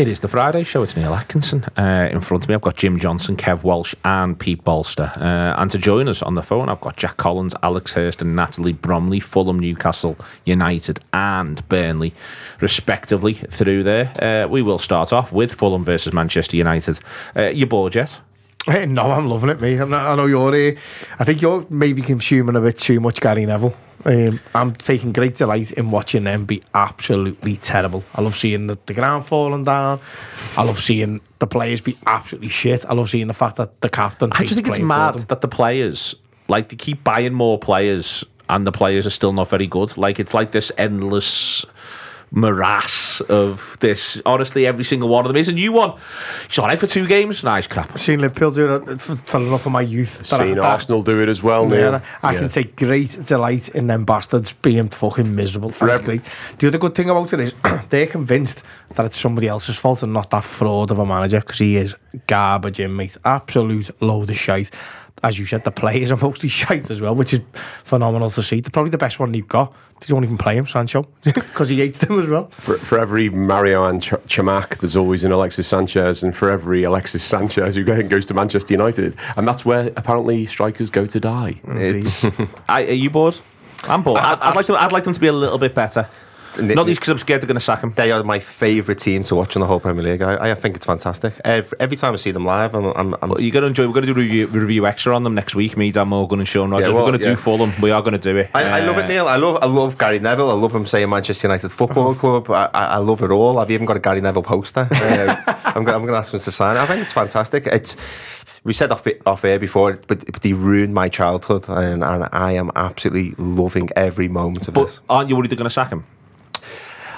It is the Friday show. It's Neil Atkinson. Uh, in front of me, I've got Jim Johnson, Kev Walsh, and Pete Bolster. Uh, and to join us on the phone, I've got Jack Collins, Alex Hurst, and Natalie Bromley, Fulham, Newcastle United, and Burnley, respectively, through there. Uh, we will start off with Fulham versus Manchester United. Uh, you bored yet? Hey, no, I'm loving it, mate. I know you're here. I think you're maybe consuming a bit too much Gary Neville. Um, I'm taking great delight in watching them be absolutely terrible. I love seeing the, the ground falling down. I love seeing the players be absolutely shit. I love seeing the fact that the captain. I just think it's mad that the players, like, they keep buying more players and the players are still not very good. Like, it's like this endless morass of this. Honestly, every single one of them is a new one. He's all right for two games. Nice crap. I've seen Liverpool do it for, for enough of my youth. Seen I, that- Arsenal do it as well, Neil. Yeah, I Yeah. can take great delight in them bastards being fucking miserable. That's great. The other good thing about it is they're convinced that it's somebody else's fault and not that fraud of a manager because he is garbage in, mate. Absolute load of shite. As you said, the players are mostly shite as well, which is phenomenal to see. They're probably the best one you've got. They don't even play him, Sancho, because he hates them as well. For, for every Mario and Ch- Chamac, there's always an Alexis Sanchez, and for every Alexis Sanchez who go- goes to Manchester United, and that's where apparently strikers go to die. It's. I, are you bored? I'm bored. I'd, I'd like them. I'd like them to be a little bit better. Not least because I'm scared they're going to sack him. They are my favourite team to watch in the whole Premier League. I, I think it's fantastic. Every, every time I see them live, I'm, I'm, I'm You're going to enjoy. We're going to do review, review extra on them next week. Me, Dan Morgan, and Sean Rogers. well, we're going to yeah. do Fulham. We are going to do it. I, I love it, Neil. I love, I love Gary Neville. I love him saying Manchester United Football Club. I, I, love it all. I've even got a Gary Neville poster. Uh, I'm going, I'm going to ask him to sign it. I think it's fantastic. It's we said off off air before, but, but they ruined my childhood, and, and I am absolutely loving every moment of But this. aren't you worried they're going to sack him?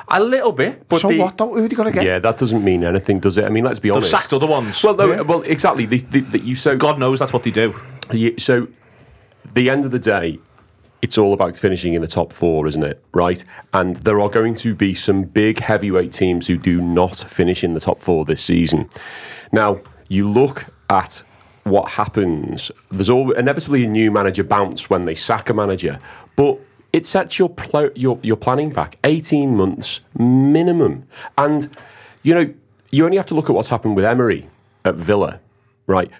A little bit, but so the, what, though? Who are they going to get? Yeah, that doesn't mean anything, does it? I mean, let's be They've honest. sacked other ones. Well, no, Yeah. well, exactly. The, the, the, you so God knows that's what they do. You, so, the end of the day, it's all about finishing in the top four, isn't it? Right? And there are going to be some big heavyweight teams who do not finish in the top four this season. Now, you look at what happens. There's always inevitably a new manager bounce when they sack a manager, but it sets your pl- your your planning back 18 months minimum. And you know, you only have to look at what's happened with Emery at Villa, right?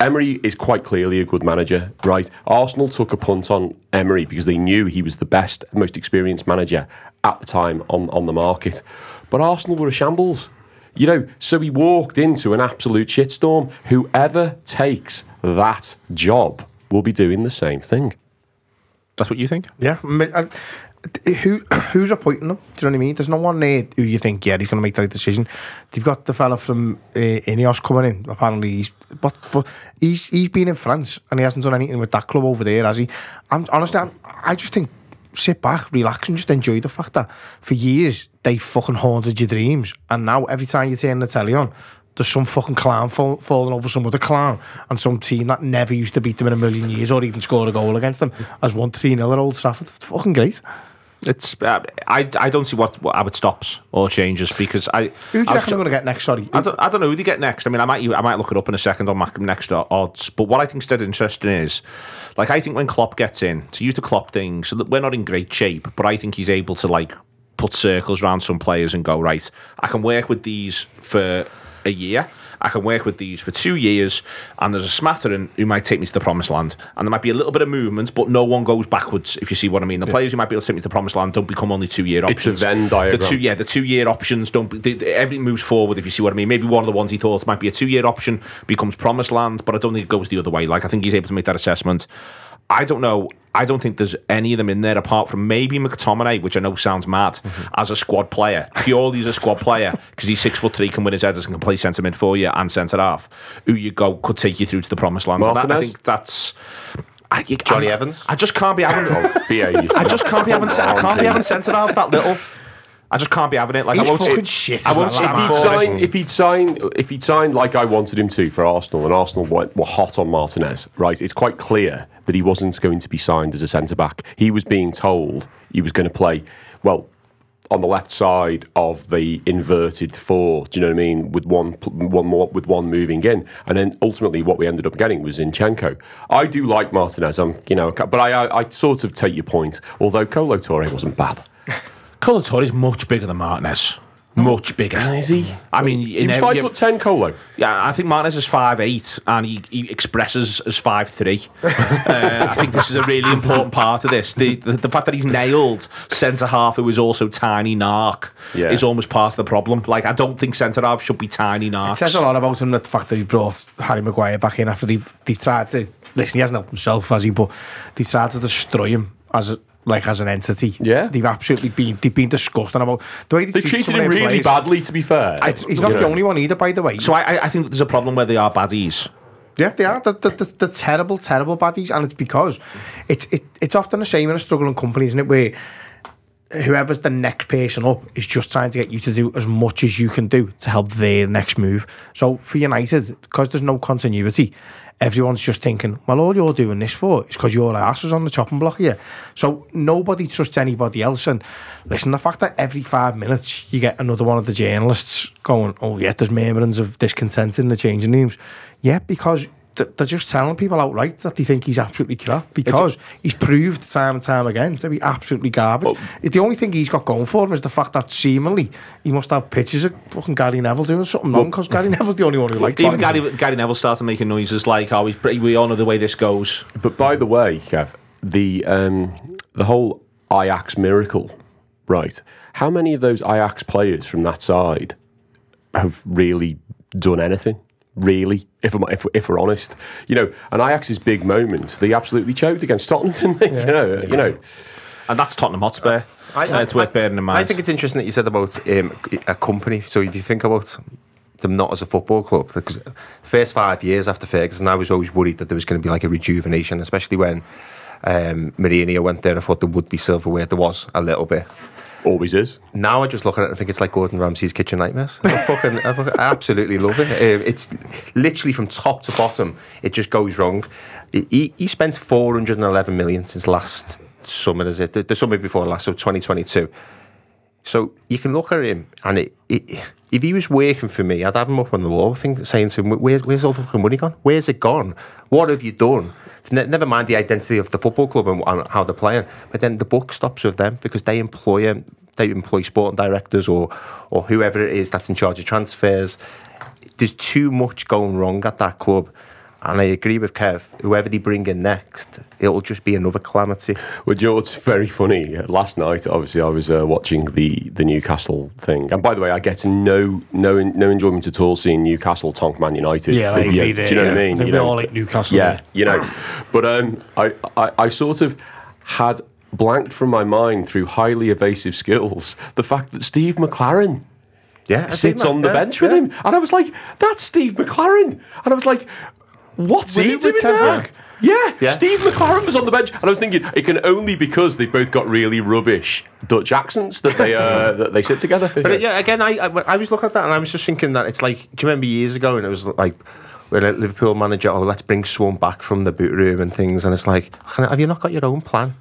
Emery is quite clearly a good manager, right? Arsenal took a punt on Emery because they knew he was the best, most experienced manager at the time on, on the market. But Arsenal were a shambles, you know, so he walked into an absolute shitstorm. Whoever takes that job will be doing the same thing. That's what you think? Yeah. I I- who who's appointing them? Do you know what I mean? There's no one there who you think, yeah, he's going to make the right decision. They've got the fella from uh, Ineos coming in. Apparently, he's but but he's he's been in France and he hasn't done anything with that club over there, has he? I'm honestly, I'm, I just think sit back, relax, and just enjoy the fact that for years they fucking haunted your dreams, and now every time you turn the telly on. There's some fucking clown fall, falling over some other clown, and some team that never used to beat them in a million years or even score a goal against them has won 3 0 at Old Trafford. It's fucking great. It's. Uh, I. I don't see what, what how it stops or changes because I. Who do you reckon they're going to get next? Sorry, I don't, I don't know who they get next. I mean, I might I might look it up in a second on my next odds. But what I think is dead interesting is, like, I think when Klopp gets in, to use the Klopp thing, so that we're not in great shape, but I think he's able to like put circles around some players and go right. I can work with these for a year. I can work with these for two years, and there's a smattering who might take me to the promised land, and there might be a little bit of movement, but no one goes backwards. If you see what I mean, the players who might be able to take me to the promised land don't become only two year options. It's a. Venn The diagram. two, yeah, the two year options don't. Be, they, they- everything moves forward. If you see what I mean, maybe one of the ones he thought might be a two year option becomes promised land, but I don't think it goes the other way. Like I think he's able to make that assessment. I don't know. I don't think there's any of them in there apart from maybe McTominay, which I know sounds mad as a squad player. Purely as a squad player because he's six foot three, can win his headers, and can play centre mid for you and centre half. Who you go could take you through to the promised land. And that- I think that's. I, you- Jonny I'm- Evans? I just can't be having. Oh, BA. I just can't be having. I can't be having centre halves that little. I just can't be having it. Like He's I won't fucking sit- shit I as won't well, if he'd for it. signed, if he'd signed, if he'd signed like I wanted him to for Arsenal, and Arsenal went, were hot on Martinez, right? It's quite clear that he wasn't going to be signed as a centre back. He was being told he was going to play well on the left side of the inverted four. Do you know what I mean? With one, one more, with one moving in, and then ultimately what we ended up getting was Zinchenko. I do like Martinez, I'm, you know, but I, I, I sort of take your point. Although Kolo Touré wasn't bad. Kolo Touré is much bigger than Martinez. Much bigger. Is he? I mean, He in was every- five foot ten, Kolo. Yeah, I think Martinez is five eight, and he, he expresses as five three. uh, I think this is a really important part of this. The the, the fact that he's nailed centre half who is also tiny narc Yeah. is almost part of the problem. Like I don't think centre half should be tiny narcs. It says a lot about him that the fact that he brought Harry Maguire back in after they've, they've tried to listen. He hasn't helped himself, has he? But they tried to destroy him as a, like as an entity. Yeah. they've absolutely been they've been disgusting about the way they, They treat treated him really players. badly, to be fair. It's, he's not You the only one either, by the way. So I, I- I think there's a problem where they are baddies. Yeah, they are. The, the, the, the terrible, terrible baddies. And it's because it's it, it's often the same in a struggling company, isn't it? Where whoever's the next person up is just trying to get you to do as much as you can do to help their next move. So for United, because there's no continuity, everyone's just thinking, well, all you're doing this for is because your ass was on the chopping block here. So nobody trusts anybody else. And listen, the fact that every five minutes you get another one of the journalists going, oh, yeah, there's murmurings of discontent in the changing rooms. Yeah, because they're just telling people outright that they think he's absolutely crap because he's proved time and time again to be absolutely garbage. the only thing he's got going for him is the fact that seemingly he must have pictures of fucking Gary Neville doing something wrong because Gary Neville's the only one who likes Even him. Gary, Gary Neville started making noises like, "Oh, he's pretty, we all know the way this goes." But by the way, Kev, the um, the whole Ajax miracle, right? How many of those Ajax players from that side have really done anything? Really, if, I'm, if, if we're honest, you know, and Ajax's big moment, they absolutely choked against Tottenham, didn't they? You know, you know, And that's Tottenham Hotspur. Uh, it's worth bearing in mind. I think it's interesting that you said about um, a company. So if you think about them not as a football club, because the first five years after Ferguson, I was always worried that there was going to be like a rejuvenation, especially when um, Mourinho went there. I thought there would be silverware. There was a little bit. Always is. Now I just look at it and think it's like Gordon Ramsay's kitchen nightmares. I fucking, I fucking absolutely love it. Um, it's literally from top to bottom. It just goes wrong. He, he spent 411 million since last summer, is it? The, the summer before last, so 2022. So you can look at him, and it, it, if he was working for me, I'd have him up on the wall, I think, saying to him, Where's, "Where's all the fucking money gone? Where's it gone? What have you done?" Ne- never mind the identity of the football club and, and how they're playing, but then the book stops with them because they employ they employ sporting directors or or whoever it is that's in charge of transfers. There's too much going wrong at that club. And I agree with Kev. Whoever they bring in next, it'll just be another calamity. Well, you know what's very funny? Last night, obviously, I was uh, watching the, the Newcastle thing, and by the way, I get no no no enjoyment at all seeing Newcastle tonk Man United. Yeah, like, do you know what I mean? They You know, all like Newcastle, Yeah, yeah. you know. But um, I, I I sort of had blanked from my mind through highly evasive skills the fact that Steve McClaren Yeah, sits on the yeah, bench with yeah. him, and I was like, "That's Steve McClaren," and I was like, "What's Was he he doing there?" Hag? Yeah, Yeah. Steve McClaren was on the bench, and I was thinking it can only because they've both got really rubbish Dutch accents that they uh, that they sit together. But uh, yeah, again, I, I I was looking at that and I was just thinking that it's like, do you remember years ago and it was like, when a Liverpool manager, oh, let's bring Swan back from the boot room and things, and it's like, have you not got your own plan?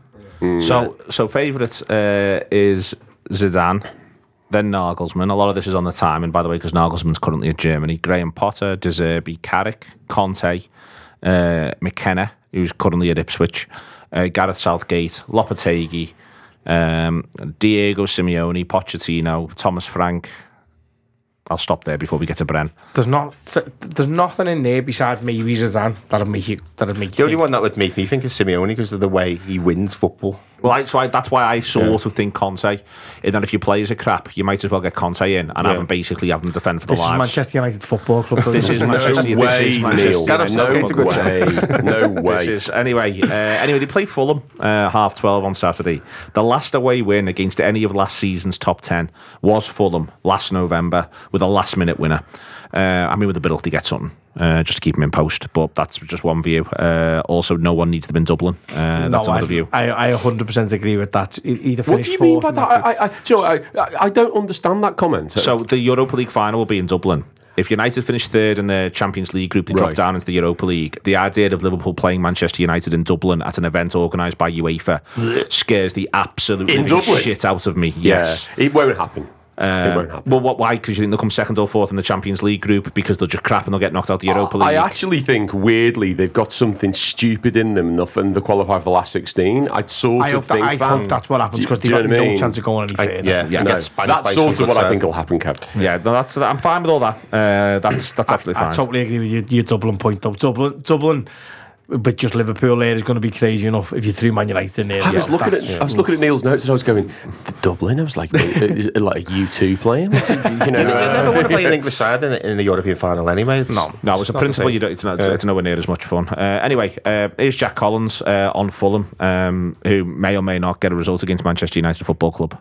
So, so favourite uh, is Zidane, then Nagelsmann. A lot of this is on the timing, by the way, because Nagelsmann's currently at Germany. Graham Potter, De Zerbi, Carrick, Conte, uh, McKenna, who's currently at Ipswich, uh, Gareth Southgate, Lopetegui, um, Diego Simeone, Pochettino, Thomas Frank. I'll stop there before we get to Bren. There's not. There's nothing in there besides maybe Zidane that'll make you. That'll make you. The only one that would make me think is Simeone because of the way he wins football. Well, I, so I, that's why I sort of think Conte. And then if your players are crap, you might as well get Conte in and have him basically have them defend for the This is. Manchester United Football Club. This is though. Manchester No United. way, This is Manchester Neil. Gareth United. Southgate's a good way. No way. This is anyway. Uh, anyway, they play Fulham uh, half twelve on Saturday. The last away win against any of last season's top ten was Fulham last November with a last minute winner. Uh, I mean, with a bit to get something. Uh, just to keep him in post, but that's just one view. Uh, also, no one needs them in Dublin. Uh, that's no, another I, view. I, I 100% agree with that. Either What do you mean by fourth that? I, I, I, do you know, I, I- I don't understand that comment. So the Europa League final will be in Dublin. If United finish third in the Champions League group, they drop Right. down into the Europa League. The idea of Liverpool playing Manchester United in Dublin at an event organised by UEFA scares the absolute In living Dublin? shit out of me. yeah, Yes. it won't happen. It Um, won't well, what, why? Because you think they'll come second or fourth in the Champions League group because they'll just crap and they'll get knocked out the Europa League. I actually think weirdly they've got something stupid in them enough and they qualify for the last 16. I'd sort I of hope, that, think I that. hope that's what happens because they've you got know I no mean? chance of going any I- further. yeah, Yeah. No, that's sort of what good I think will happen, Kev. yeah, no, that's I'm fine with all that. Uh, that's that's absolutely fine. I totally agree with you. Your Dublin point though. Dublin, Dublin, but just Liverpool there is going to be crazy enough if you threw Man United in there. I was Yeah, looking at that's- I was looking at Neil's notes and I was going, the Dublin. I was like, uh, like a U two playing. You know, You uh, never want to play an English side in, in the European final anyway. It's, No. No, it's a principle. You don't, it's, not, it's, it's nowhere near as much fun. Uh, anyway, uh, here's Jack Collins uh, on Fulham, um, who may or may not get a result against Manchester United Football Club.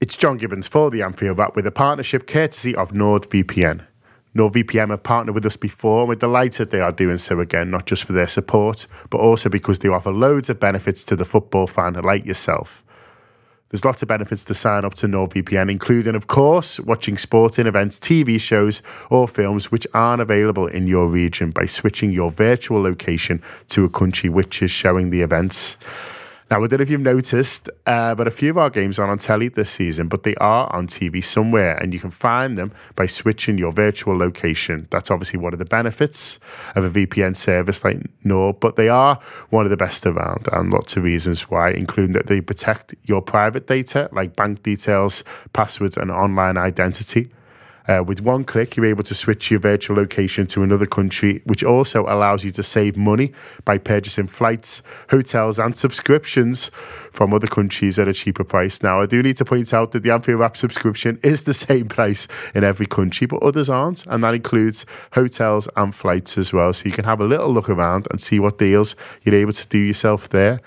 It's John Gibbons for the Anfield Wrap with a partnership courtesy of NordVPN. NordVPN have partnered with us before, and we're delighted they are doing so again, not just for their support, but also because they offer loads of benefits to the football fan like yourself. There's lots of benefits to sign up to NordVPN, including, of course, watching sporting events, TV shows, or films which aren't available in your region by switching your virtual location to a country which is showing the events. Now, I don't know if you've noticed, uh, but a few of our games aren't on telly this season, but they are on TV somewhere, and you can find them by switching your virtual location. That's obviously one of the benefits of a VPN service like Nord, but they are one of the best around, and lots of reasons why, including that they protect your private data like bank details, passwords, and online identity. Uh, with one click, you're able to switch your virtual location to another country, which also allows you to save money by purchasing flights, hotels, and subscriptions from other countries at a cheaper price. Now, I do need to point out that the Anfield Wrap subscription is the same price in every country, but others aren't, and that includes hotels and flights as well. So you can have a little look around and see what deals you're able to do yourself there.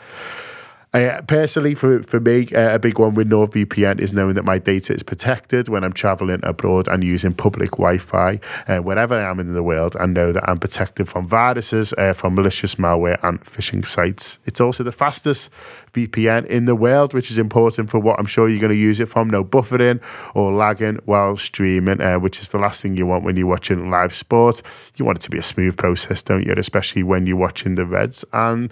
Uh, personally, for, for me, uh, a big one with NordVPN is knowing that my data is protected when I'm traveling abroad and using public Wi Fi uh, wherever I am in the world and know that I'm protected from viruses, uh, from malicious malware, and phishing sites. It's also the fastest VPN in the world, which is important for what I'm sure you're going to use it from. No buffering or lagging while streaming, uh, which is the last thing you want when you're watching live sport. You want it to be a smooth process, don't you? Especially when you're watching the Reds. And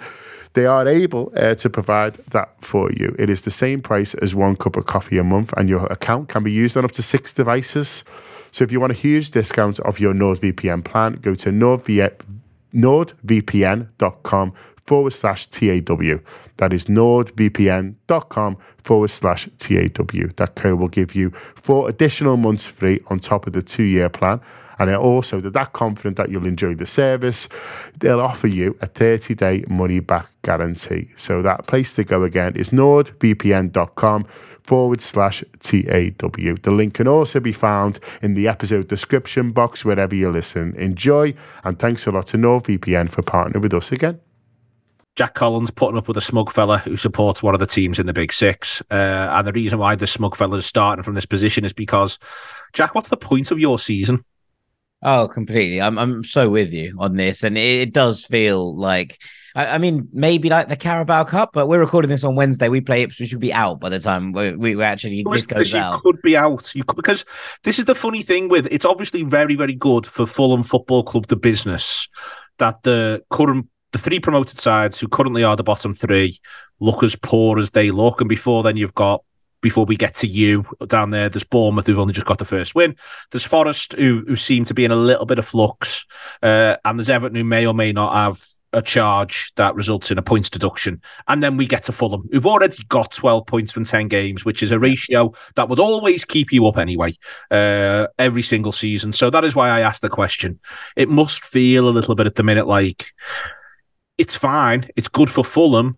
they are able uh, to provide that for you. It is the same price as one cup of coffee a month, and your account can be used on up to six devices. So if you want a huge discount off your NordVPN plan, go to NordVPN, nordvpn.com forward slash TAW. That is nordvpn.com forward slash TAW. That code will give you four additional months free on top of the two year plan. And they're also, they're that confident that you'll enjoy the service. They'll offer you a 30 day money back guarantee. So that place to go again is nordvpn.com forward slash TAW. The link can also be found in the episode description box wherever you listen. Enjoy, and thanks a lot to NordVPN for partnering with us again. Jack Collins putting up with a smug fella who supports one of the teams in the Big Six. Uh, and the reason why the smug fella is starting from this position is because, Jack, what's the point of your season? Oh, completely. I'm I'm so with you on this, and it, it does feel like. I, I mean, maybe like the Carabao Cup, but we're recording this on Wednesday. We play Ipswich, we should be out by the time we, we, actually this goes you out. could be out. You could, because this is the funny thing with it's obviously very, very good for Fulham Football Club, the business, that the current the three promoted sides who currently are the bottom three look as poor as they look, and before then you've got before we get to you down there, there's Bournemouth who've only just got the first win. There's Forest who who seem to be in a little bit of flux, uh, and there's Everton who may or may not have a charge that results in a points deduction, and then we get to Fulham, who've already got 12 points from 10 games, which is a ratio that would always keep you up anyway, uh, every single season. So that is why I asked the question. It must feel a little bit at the minute like it's fine, it's good for Fulham,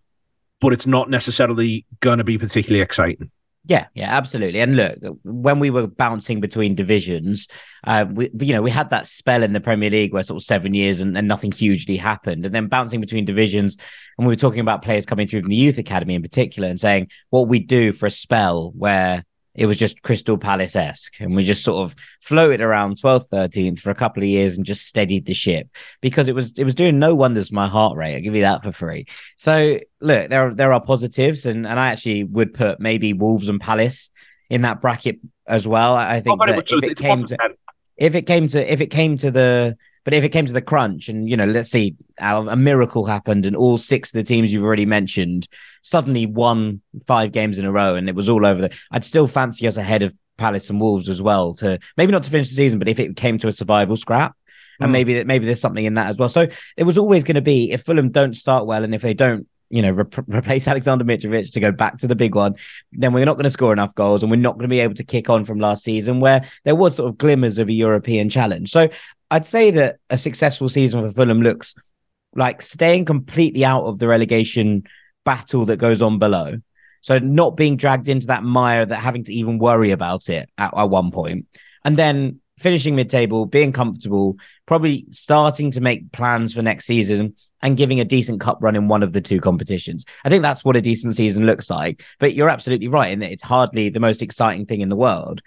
but it's not necessarily going to be particularly exciting. Yeah, yeah, absolutely. And look, when we were bouncing between divisions, uh, we you know we had that spell in the Premier League where sort of seven years and, and nothing hugely happened, and then bouncing between divisions, and we were talking about players coming through from the youth academy in particular, and saying what we do for a spell where it was just Crystal Palace esque. And we just sort of floated around 12th, 13th for a couple of years and just steadied the ship because it was it was doing no wonders my heart rate. I'll give you that for free. So look, there are there are positives, and, and I actually would put maybe Wolves and Palace in that bracket as well. I think that if it came to if it came to if it came to the but if it came to the crunch, and you know, let's see, a miracle happened, and all six of the teams you've already mentioned suddenly won five games in a row, and it was all over. The, I'd still fancy us ahead of Palace and Wolves as well. To maybe not to finish the season, but if it came to a survival scrap, and mm. maybe maybe there's something in that as well. So it was always going to be if Fulham don't start well, and if they don't you know, re- replace Alexander Mitrovic to go back to the big one, then we're not going to score enough goals and we're not going to be able to kick on from last season where there was sort of glimmers of a European challenge. So I'd say that a successful season for Fulham looks like staying completely out of the relegation battle that goes on below. So not being dragged into that mire that having to even worry about it at, at one point. And then finishing mid-table, being comfortable, probably starting to make plans for next season and giving a decent cup run in one of the two competitions. I think that's what a decent season looks like. But you're absolutely right in that it's hardly the most exciting thing in the world.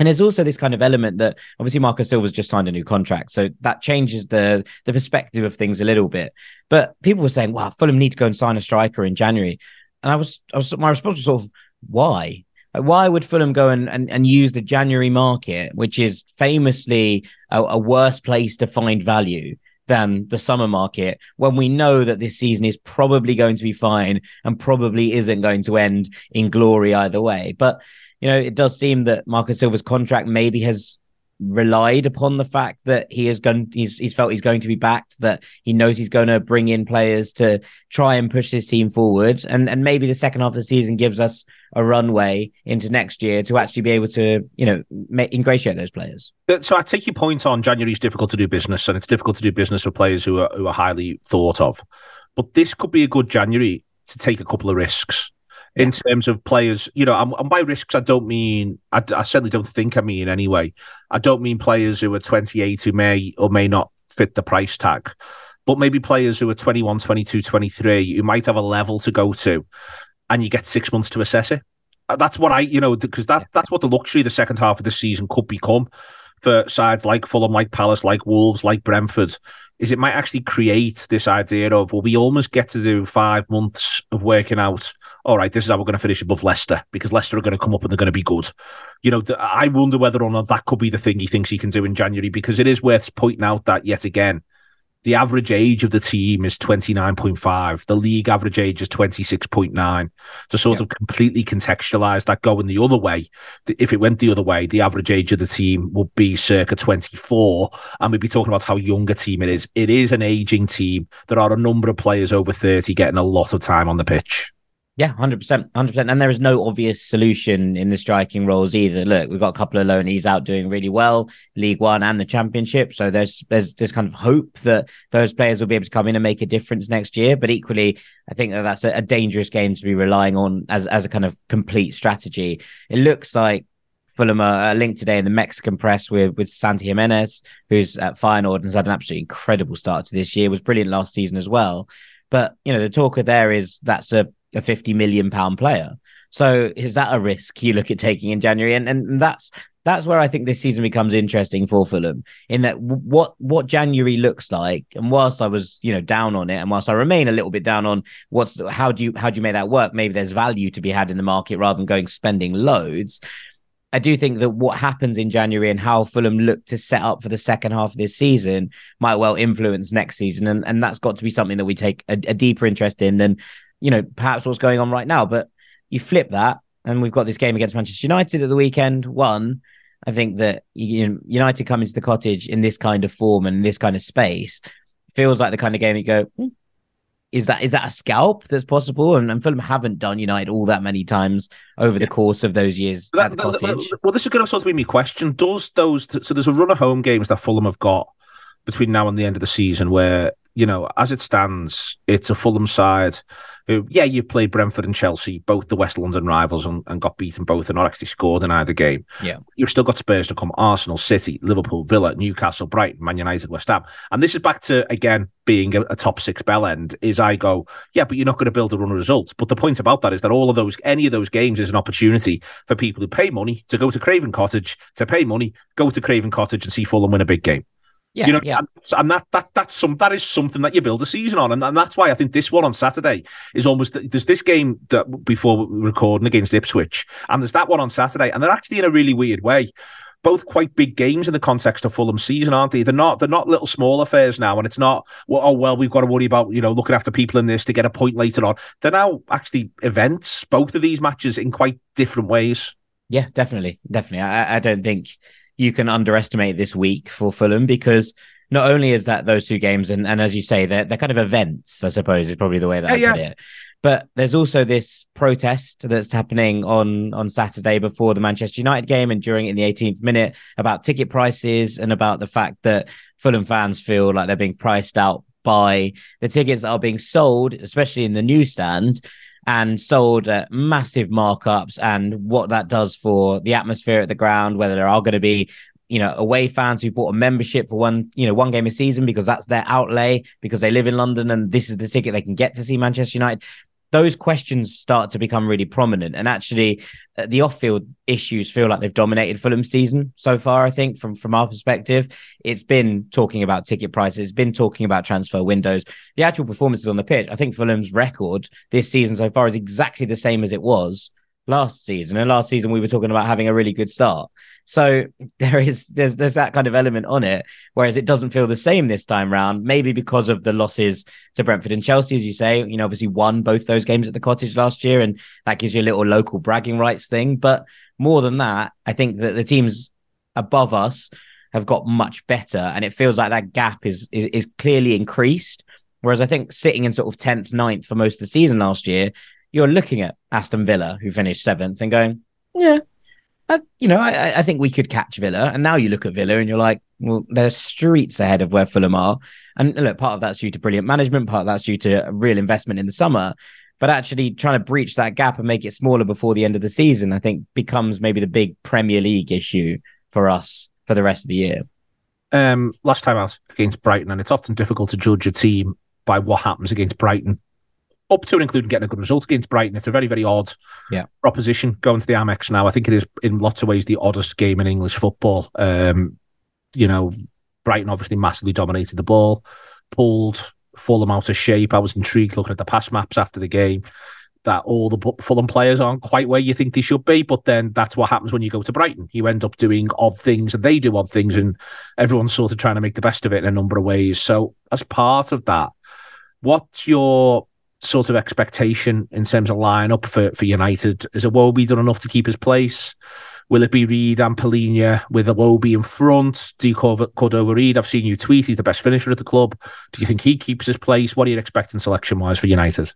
And there's also this kind of element that obviously Marcus Silva's just signed a new contract, so that changes the the perspective of things a little bit. But people were saying, "Wow, Fulham need to go and sign a striker in January," and I was, I was my response was sort of, "Why? why would Fulham go and, and, and use the January market, which is famously a, a worse place to find value?" than the summer market when we know that this season is probably going to be fine and probably isn't going to end in glory either way. But you know, it does seem that Marco Silva's contract maybe has relied upon the fact that he is going he's he's felt he's going to be backed that he knows he's going to bring in players to try and push his team forward. And and maybe the second half of the season gives us a runway into next year to actually be able to you know make, ingratiate those players. So i take your point on january is difficult to do business and it's difficult to do business with players who are who are highly thought of. But this could be a good january to take a couple of risks in terms of players. You know, and, by risks, I don't mean, I, I, certainly don't think I mean anyway. I don't mean players who are 28 who may or may not fit the price tag, but maybe players who are 21, 22, 23 who might have a level to go to and you get six months to assess it. Uh, that's what I, you know, because that, that's what the luxury the second half of the season could become for sides like Fulham, like Palace, like Wolves, like Brentford is it might actually create this idea of well we almost get to do five months of working out all right this is how we're going to finish above leicester because leicester are going to come up and they're going to be good you know i wonder whether or not that could be the thing he thinks he can do in january because it is worth pointing out that yet again the average age of the team is 29.5. The league average age is 26.9. To sort yeah. of completely contextualize that going the other way, if it went the other way, the average age of the team would be circa 24. And we'd be talking about how young a team it is. It is an aging team. There are a number of players over 30 getting a lot of time on the pitch. Yeah, hundred percent, hundred percent. And there is no obvious solution in the striking roles either. Look, we've got a couple of loanees out doing really well, League One and the Championship. So there's there's this kind of hope that those players will be able to come in and make a difference next year. But equally, I think that that's a, a dangerous game to be relying on as as a kind of complete strategy. It looks like Fulham are linked today in the Mexican press with with Santi Giménez, who's at Feyenoord and has had an absolutely incredible start to this year. Was brilliant last season as well. But you know, the talker there is that's a a 50 million pound player. So is that a risk you look at taking in January? And and that's that's where I think this season becomes interesting for Fulham in that what what January looks like. And whilst I was you know down on it, and whilst I remain a little bit down on what's how do you how do you make that work? Maybe there's value to be had in the market rather than going spending loads. I do think that what happens in January and how Fulham look to set up for the second half of this season might well influence next season, and and that's got to be something that we take a, a deeper interest in than you know, perhaps what's going on right now. But you flip that, and we've got this game against Manchester United at the weekend. One, I think that you know, United coming to the cottage in this kind of form and this kind of space feels like the kind of game you go, hmm, is that is that a scalp that's possible? And, and Fulham haven't done United all that many times over the course of those years That- at the that- cottage. well, this is going to sort of be my question. Does those so there's a run of home games that Fulham have got between now and the end of the season where you know, as it stands, it's a Fulham side who, yeah, you played Brentford and Chelsea, both the West London rivals, and, and got beaten both and not actually scored in either game. Yeah. You've still got Spurs to come, Arsenal, City, Liverpool, Villa, Newcastle, Brighton, Man United, West Ham. And this is back to, again, being a, a top six bell end, is I go, yeah, but you're not going to build a run of results. But the point about that is that all of those, any of those games is an opportunity for people who pay money to go to Craven Cottage, to pay money, go to Craven Cottage and see Fulham win a big game Yeah, you know, yeah. and, that that that's some that is something that you build a season on, and, and that's why I think this one on Saturday is almost there's this game that before recording against Ipswich, and there's that one on Saturday, and they're actually in a really weird way. Both quite big games in the context of Fulham season, aren't they? They're not. They're not little small affairs now, and it's not. Well, oh well, we've got to worry about you know looking after people in this to get a point later on. They're now actually events. Both of these matches in quite different ways. Yeah, definitely, definitely. I, I don't think you can underestimate this week for Fulham because not only is that those two games, and, and as you say, they're they're kind of events. I suppose is probably the way that I Yeah, put it. But there's also this protest that's happening on on Saturday before the Manchester United game and during it in the 18th minute about ticket prices and about the fact that Fulham fans feel like they're being priced out by the tickets that are being sold, especially in the newsstand, and sold at massive markups and what that does for the atmosphere at the ground, whether there are going to be you know away fans who bought a membership for one you know one game a season because that's their outlay because they live in London and this is the ticket they can get to see Manchester United those questions start to become really prominent. And actually uh, the off-field issues feel like they've dominated Fulham's season so far I think from from our perspective. It's been talking about ticket prices it's been talking about transfer windows. The actual performances on the pitch I think Fulham's record this season so far is exactly the same as it was last season. And last season we were talking about having a really good start so there is there's there's that kind of element on it whereas it doesn't feel the same this time round maybe because of the losses to Brentford and Chelsea as you say. You know obviously won both those games at the cottage last year and that gives you a little local bragging rights thing. But more than that I think that the teams above us have got much better and it feels like that gap is is, is clearly increased. Whereas I think sitting in sort of 10th 9th for most of the season last year you're looking at Aston Villa who finished 7th and going yeah You know, I, I think we could catch Villa. And now you look at Villa and you're like, well, they're streets ahead of where Fulham are. And look, part of that's due to brilliant management, part of that's due to a real investment in the summer. But actually trying to breach that gap and make it smaller before the end of the season, I think becomes maybe the big Premier League issue for us for the rest of the year. um, last time out against Brighton, and it's often difficult to judge a team by what happens against Brighton, up to and including getting a good result against Brighton. It's a very, very odd Yeah. proposition going to the Amex now. I think it is in lots of ways the oddest game in English football. Um, you know, Brighton obviously massively dominated the ball, pulled Fulham out of shape. I was intrigued looking at the pass maps after the game. That all the Fulham players aren't quite where you think they should be, but then that's what happens when you go to Brighton. You end up doing odd things, and they do odd things, and everyone's sort of trying to make the best of it in a number of ways. So, as part of that, what's your sort of expectation in terms of lineup for, for United? Is Iwobi done enough to keep his place? Will it be Reed and Palhinha with Iwobi in front? Do you cover Cordova-Reid? I've seen you tweet he's the best finisher at the club. Do you think he keeps his place? What are you expecting selection wise for United?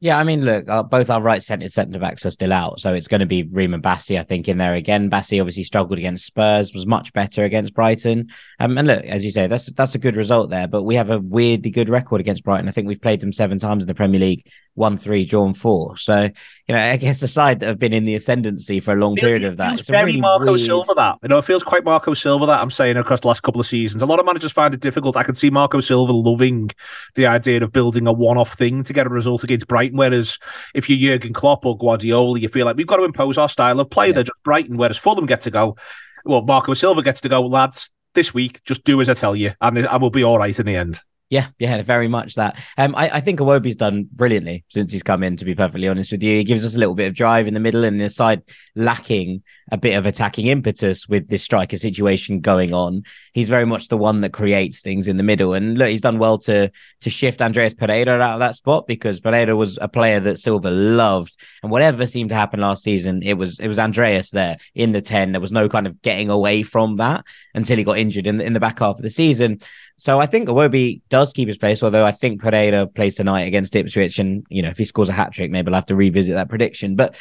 Yeah, I mean, look, uh, both our right centre centre backs are still out, so it's going to be Ream and Bassey, I think, in there again. Bassey obviously struggled against Spurs, was much better against Brighton. Um, and look, as you say, that's that's a good result there. But we have a weirdly good record against Brighton. I think we've played them seven times in the Premier League, won three, drawn four. So you know, I guess a side that have been in the ascendancy for a long period of that. Feels It's very really Marco weird- Silva that you know it feels quite Marco Silva that I'm saying across the last couple of seasons. A lot of managers find it difficult. I can see Marco Silva loving the idea of building a one-off thing to get a result against Brighton. Whereas if you're Jurgen Klopp or Guardiola, you feel like we've got to impose our style of play. They're just Brighton. Whereas Fulham get to go. Well, Marco Silva gets to go, lads. This week, just do as I tell you, and I will be all right in the end. Yeah, yeah, very much that. Um, I, I think Iwobi's done brilliantly since he's come in. To be perfectly honest with you, he gives us a little bit of drive in the middle, and the side lacking a bit of attacking impetus with this striker situation going on. He's very much the one that creates things in the middle, and look, he's done well to to shift Andreas Pereira out of that spot because Pereira was a player that Silva loved, and whatever seemed to happen last season, it was it was Andreas there in the ten. There was no kind of getting away from that until he got injured in the, in the back half of the season. So I think Iwobi does keep his place, although I think Pereira plays tonight against Ipswich. And, you know, if he scores a hat trick, maybe I'll have to revisit that prediction. But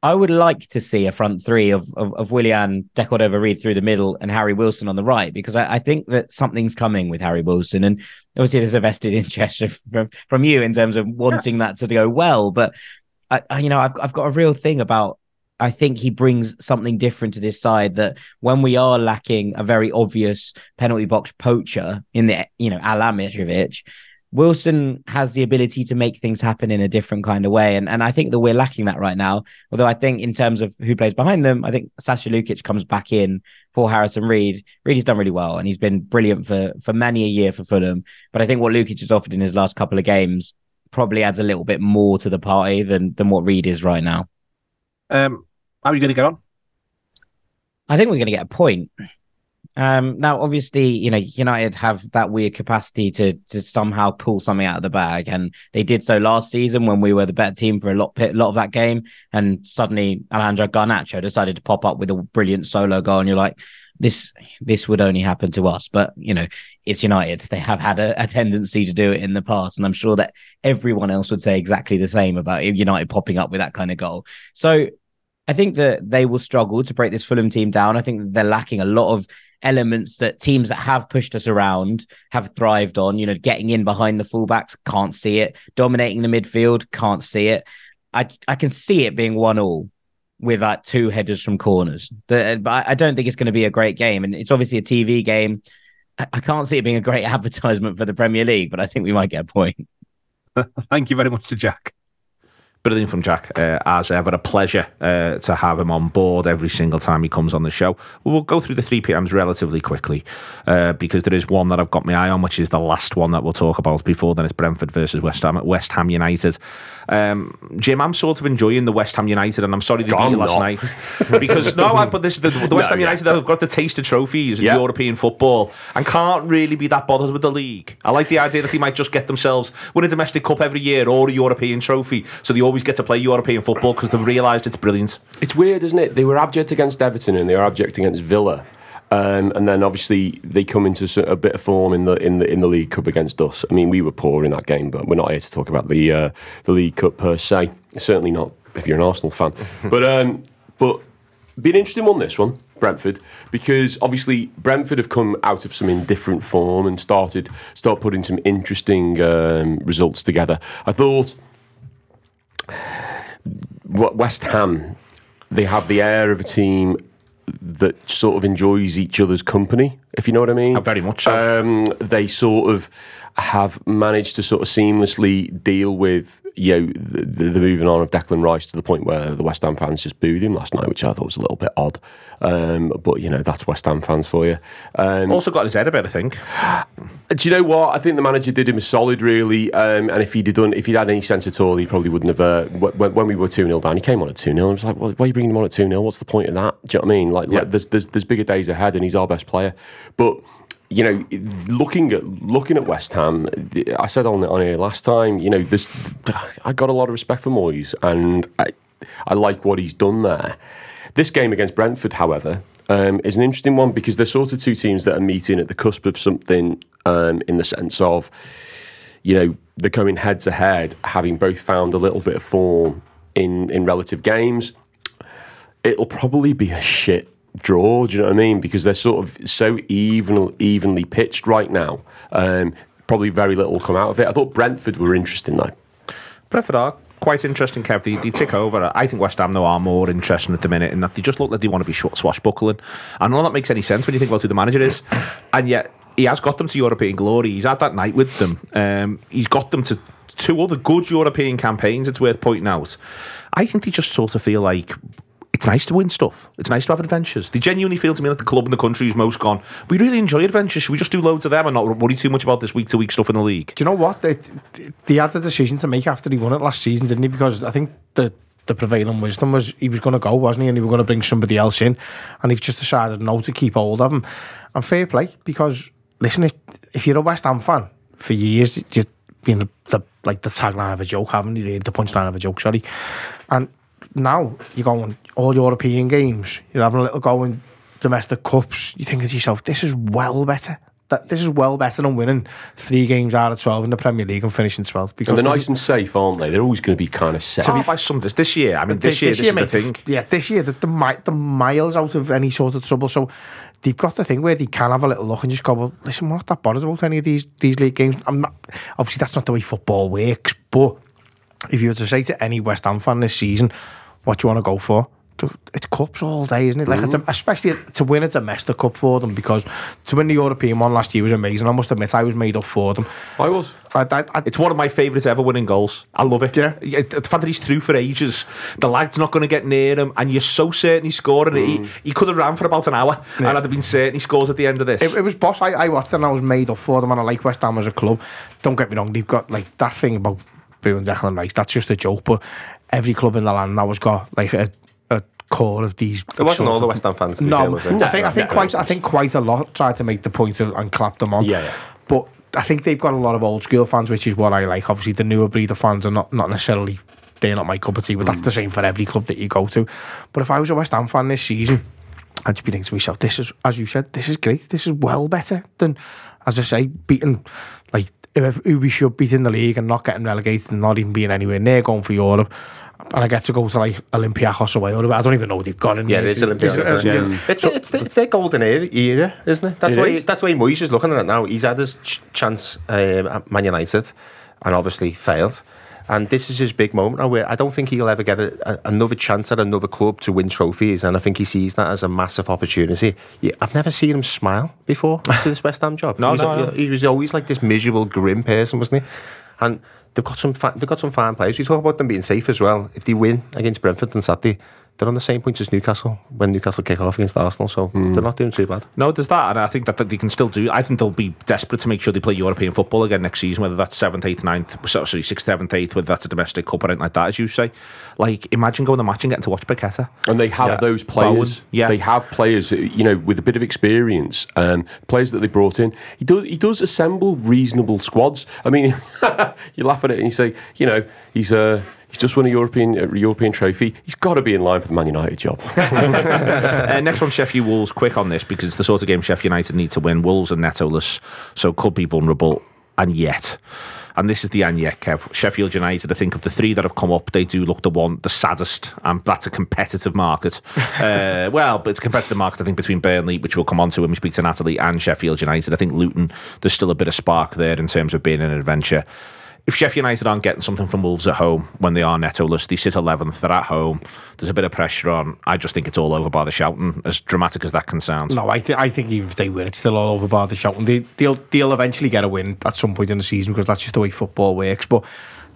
I would like to see a front three of of, of Willian, De Cordova-Reid through the middle and Harry Wilson on the right, because I, I, think that something's coming with Harry Wilson. And obviously there's a vested interest from, from you in terms of wanting yeah. that to go well. But I, I, you know, I've I've got a real thing about I think he brings something different to this side that when we are lacking a very obvious penalty box poacher in the, you know, Ala Mitrovic, Wilson has the ability to make things happen in a different kind of way. And, and I think that we're lacking that right now. Although I think in terms of who plays behind them, I think Sasha Lukic comes back in for Harrison Reed. Reed has done really well and he's been brilliant for, for many a year for Fulham. But I think what Lukic has offered in his last couple of games probably adds a little bit more to the party than, than what Reed is right now. Um, how are you going to get on? I think we're going to get a point. Um, now, obviously, you know United have that weird capacity to to somehow pull something out of the bag, and they did so last season when we were the better team for a lot a lot of that game, and suddenly Alejandro Garnacho decided to pop up with a brilliant solo goal, and you're like, this this would only happen to us, but you know it's United. They have had a, a tendency to do it in the past, and I'm sure that everyone else would say exactly the same about United popping up with that kind of goal. So I think that they will struggle to break this Fulham team down. I think they're lacking a lot of elements that teams that have pushed us around have thrived on. You know, getting in behind the fullbacks, can't see it. Dominating the midfield, can't see it. I I can see it being one all with like two headers from corners. The, but I don't think it's going to be a great game, and it's obviously a TV game. I can't see it being a great advertisement for the Premier League, but I think we might get a point. Thank you very much to Jack. Brilliant from Jack, uh, as ever. A pleasure uh, to have him on board every single time he comes on the show. We'll go through the 3 PMs relatively quickly uh, because there is one that I've got my eye on, which is the last one that we'll talk about before then. It's Brentford versus West Ham at West Ham United. Um, Jim, I'm sort of enjoying the West Ham United, and I'm sorry they beat you last night because no, I, but this the, the West no, Ham United that have got the taste of trophies in yeah. European football and can't really be that bothered with the league. I like the idea that they might just get themselves win a domestic cup every year or a European trophy, so they always get to play European football because they've realised it's brilliant. It's weird, isn't it? They were abject against Everton and they were abject against Villa. Um, and then obviously they come into a bit of form in the in the in the League Cup against us. I mean, we were poor in that game, but we're not here to talk about the uh, the League Cup per se. Certainly not if you're an Arsenal fan. but um, but be an interesting one this one, Brentford, because obviously Brentford have come out of some indifferent form and started start putting some interesting um, results together. I thought West Ham, they have the air of a team that sort of enjoys each other's company, if you know what I mean. Oh, very much so. Um, they sort of have managed to sort of seamlessly deal with you know, the, the, moving on of Declan Rice to the point where the West Ham fans just booed him last night, which I thought was a little bit odd. Um, but you know, that's West Ham fans for you. Um, also got his head a bit, I think. Do you know what? I think the manager did him a solid, really. Um, and if he'd done, if he'd had any sense at all, he probably wouldn't have. Uh, when, when, we were two 0 down, he came on at two 0 I was like, well, why are you bringing him on at two 0 What's the point of that? Do you know what I mean? Like, yeah. like there's, there's there's bigger days ahead, and he's our best player. But you know, looking at looking at West Ham, I said on on here last time, you know, this I got a lot of respect for Moyes, and I I like what he's done there. This game against Brentford, however, um, is an interesting one because they're sort of two teams that are meeting at the cusp of something um, in the sense of, you know, they're going head to head, having both found a little bit of form in in relative games. It'll probably be a shit draw. Do you know what I mean? Because they're sort of so even, evenly pitched right now. Um, probably very little will come out of it. I thought Brentford were interesting though. Brentford are quite interesting, Kev. They, they tick over. I think West Ham though are more interesting at the minute in that they just look like they want to be swashbuckling. I know that makes any sense when you think about who the manager is, and yet he has got them to European glory. He's had that night with them. Um, he's got them to two other good European campaigns. It's worth pointing out. I think they just sort of feel like it's nice to win stuff. It's nice to have adventures. They genuinely feel to me like the club in the country is most gone. We really enjoy adventures. Should we just do loads of them and not worry too much about this week to week stuff in the league? Do you know what? They, they had a decision to make after he won it last season, didn't he? Because I think the the prevailing wisdom was he was going to go, wasn't he? And he was going to bring somebody else in. And he's just decided no to keep hold of him. And fair play, because listen, if, if you're a West Ham fan for years, you've been the, the like the tagline of a joke, haven't you? The punchline of a joke, sorry. And now you're going all European games, you're having a little go in domestic cups, you think to yourself, this is well better that this is well better than winning three games out of twelve in the Premier League and finishing twelfth. And they're nice and safe, aren't they? They're always going to be kind of set. Oh, by some this, this year. I mean, this, year, this, is mate, the thing. Yeah, this year, the, the, the miles out of any sort of trouble. So they've got the thing where they can have a little look and just go, well, listen, we're not that bothered about any of these these league games. I'm not. Obviously, that's not the way football works. But if you were to say to any West Ham fan this season, what do you want to go for? It's cups all day, isn't it? Like, a, mm. especially to win a domestic cup for them because to win the European one last year was amazing. I must admit, I was made up for them. I was. I, I, I, It's one of my favourite ever winning goals. I love it. Yeah. The fact that he's through for ages, the lad's not going to get near him, and you're so certain he's scoring it. He, mm. he could have ran for about an hour, and I'd have been certain he scores at the end of this. It, it was boss. I, I watched it and I was made up for them and I like West Ham as a club. Don't get me wrong, they've got like that thing about booing Declan Rice. That's just a joke, but every club in the land now has got like a, a core of these. It wasn't all the West Ham fans. fair, No. I think I think no, quite I think quite a lot tried to make the point of, and clap them on. Yeah, yeah. But I think they've got a lot of old school fans, which is what I like. Obviously, the newer breed of fans are not not necessarily they're not my cup of tea, but that's Mm. the same for every club that you go to. But if I was a West Ham fan this season, I'd just be thinking to myself, this is, as you said, this is great. This is well better than, as I say, beating like who we should beat in the league and not getting relegated and not even being anywhere near going for Europe. And I get to go to like Olympiacos away or I don't even know what they've got in Yeah, there. it's Olympiacos. Is it- yeah. It's, it's, it's their golden era, era isn't it? That's It why is. that's why Moyes is looking at it now. He's had his ch- chance um, at Man United and obviously failed. And this is his big moment now where I don't think he'll ever get a, a, another chance at another club to win trophies. And I think he sees that as a massive opportunity. Yeah, I've never seen him smile before after this West Ham job. No, he was, no, no. He was always like this miserable, grim person, wasn't he? And they've got some fa- they've got some fine players. We talk about them being safe as well. If they win against Brentford on Saturday, they're on the same points as Newcastle when Newcastle kick off against Arsenal. So they're not doing too bad. No, there's that, and I think that, that they can still do. I think they'll be desperate to make sure they play European football again next season, whether that's seventh, eighth, ninth, sorry, sixth, seventh, eighth, whether that's a domestic cup or anything like that, as you say. Like, imagine going to the match and getting to watch Paqueta. And they have Yeah. those players. Bowen, yeah. They have players, uh, you know, with a bit of experience, um, players that they brought in. He does he does assemble reasonable squads. I mean, you laugh at it and you say, you know, he's uh, he's just won a European uh, European trophy. He's got to be in line for the Man United job. Uh, next one, Sheffield Wolves. Quick on this because it's the sort of game Sheffield United need to win. Wolves are nettoless, so could be vulnerable, and yet. And this is the and yet, Kev. Sheffield United, I think of the three that have come up, they do look the one, the saddest, and that's a competitive market. uh, well, but it's a competitive market, I think, between Burnley, which we'll come on to when we speak to Natalie, and Sheffield United. I think Luton, there's still a bit of spark there in terms of being an adventure. If Sheffield United aren't getting something from Wolves at home when they are nettoless, they sit 11th, they're at home, there's a bit of pressure on. I just think it's all over by the shouting, as dramatic as that can sound. No, I, th- I think if they win, it's still all over bar the shouting. They, they'll, they'll eventually get a win at some point in the season because that's just the way football works. But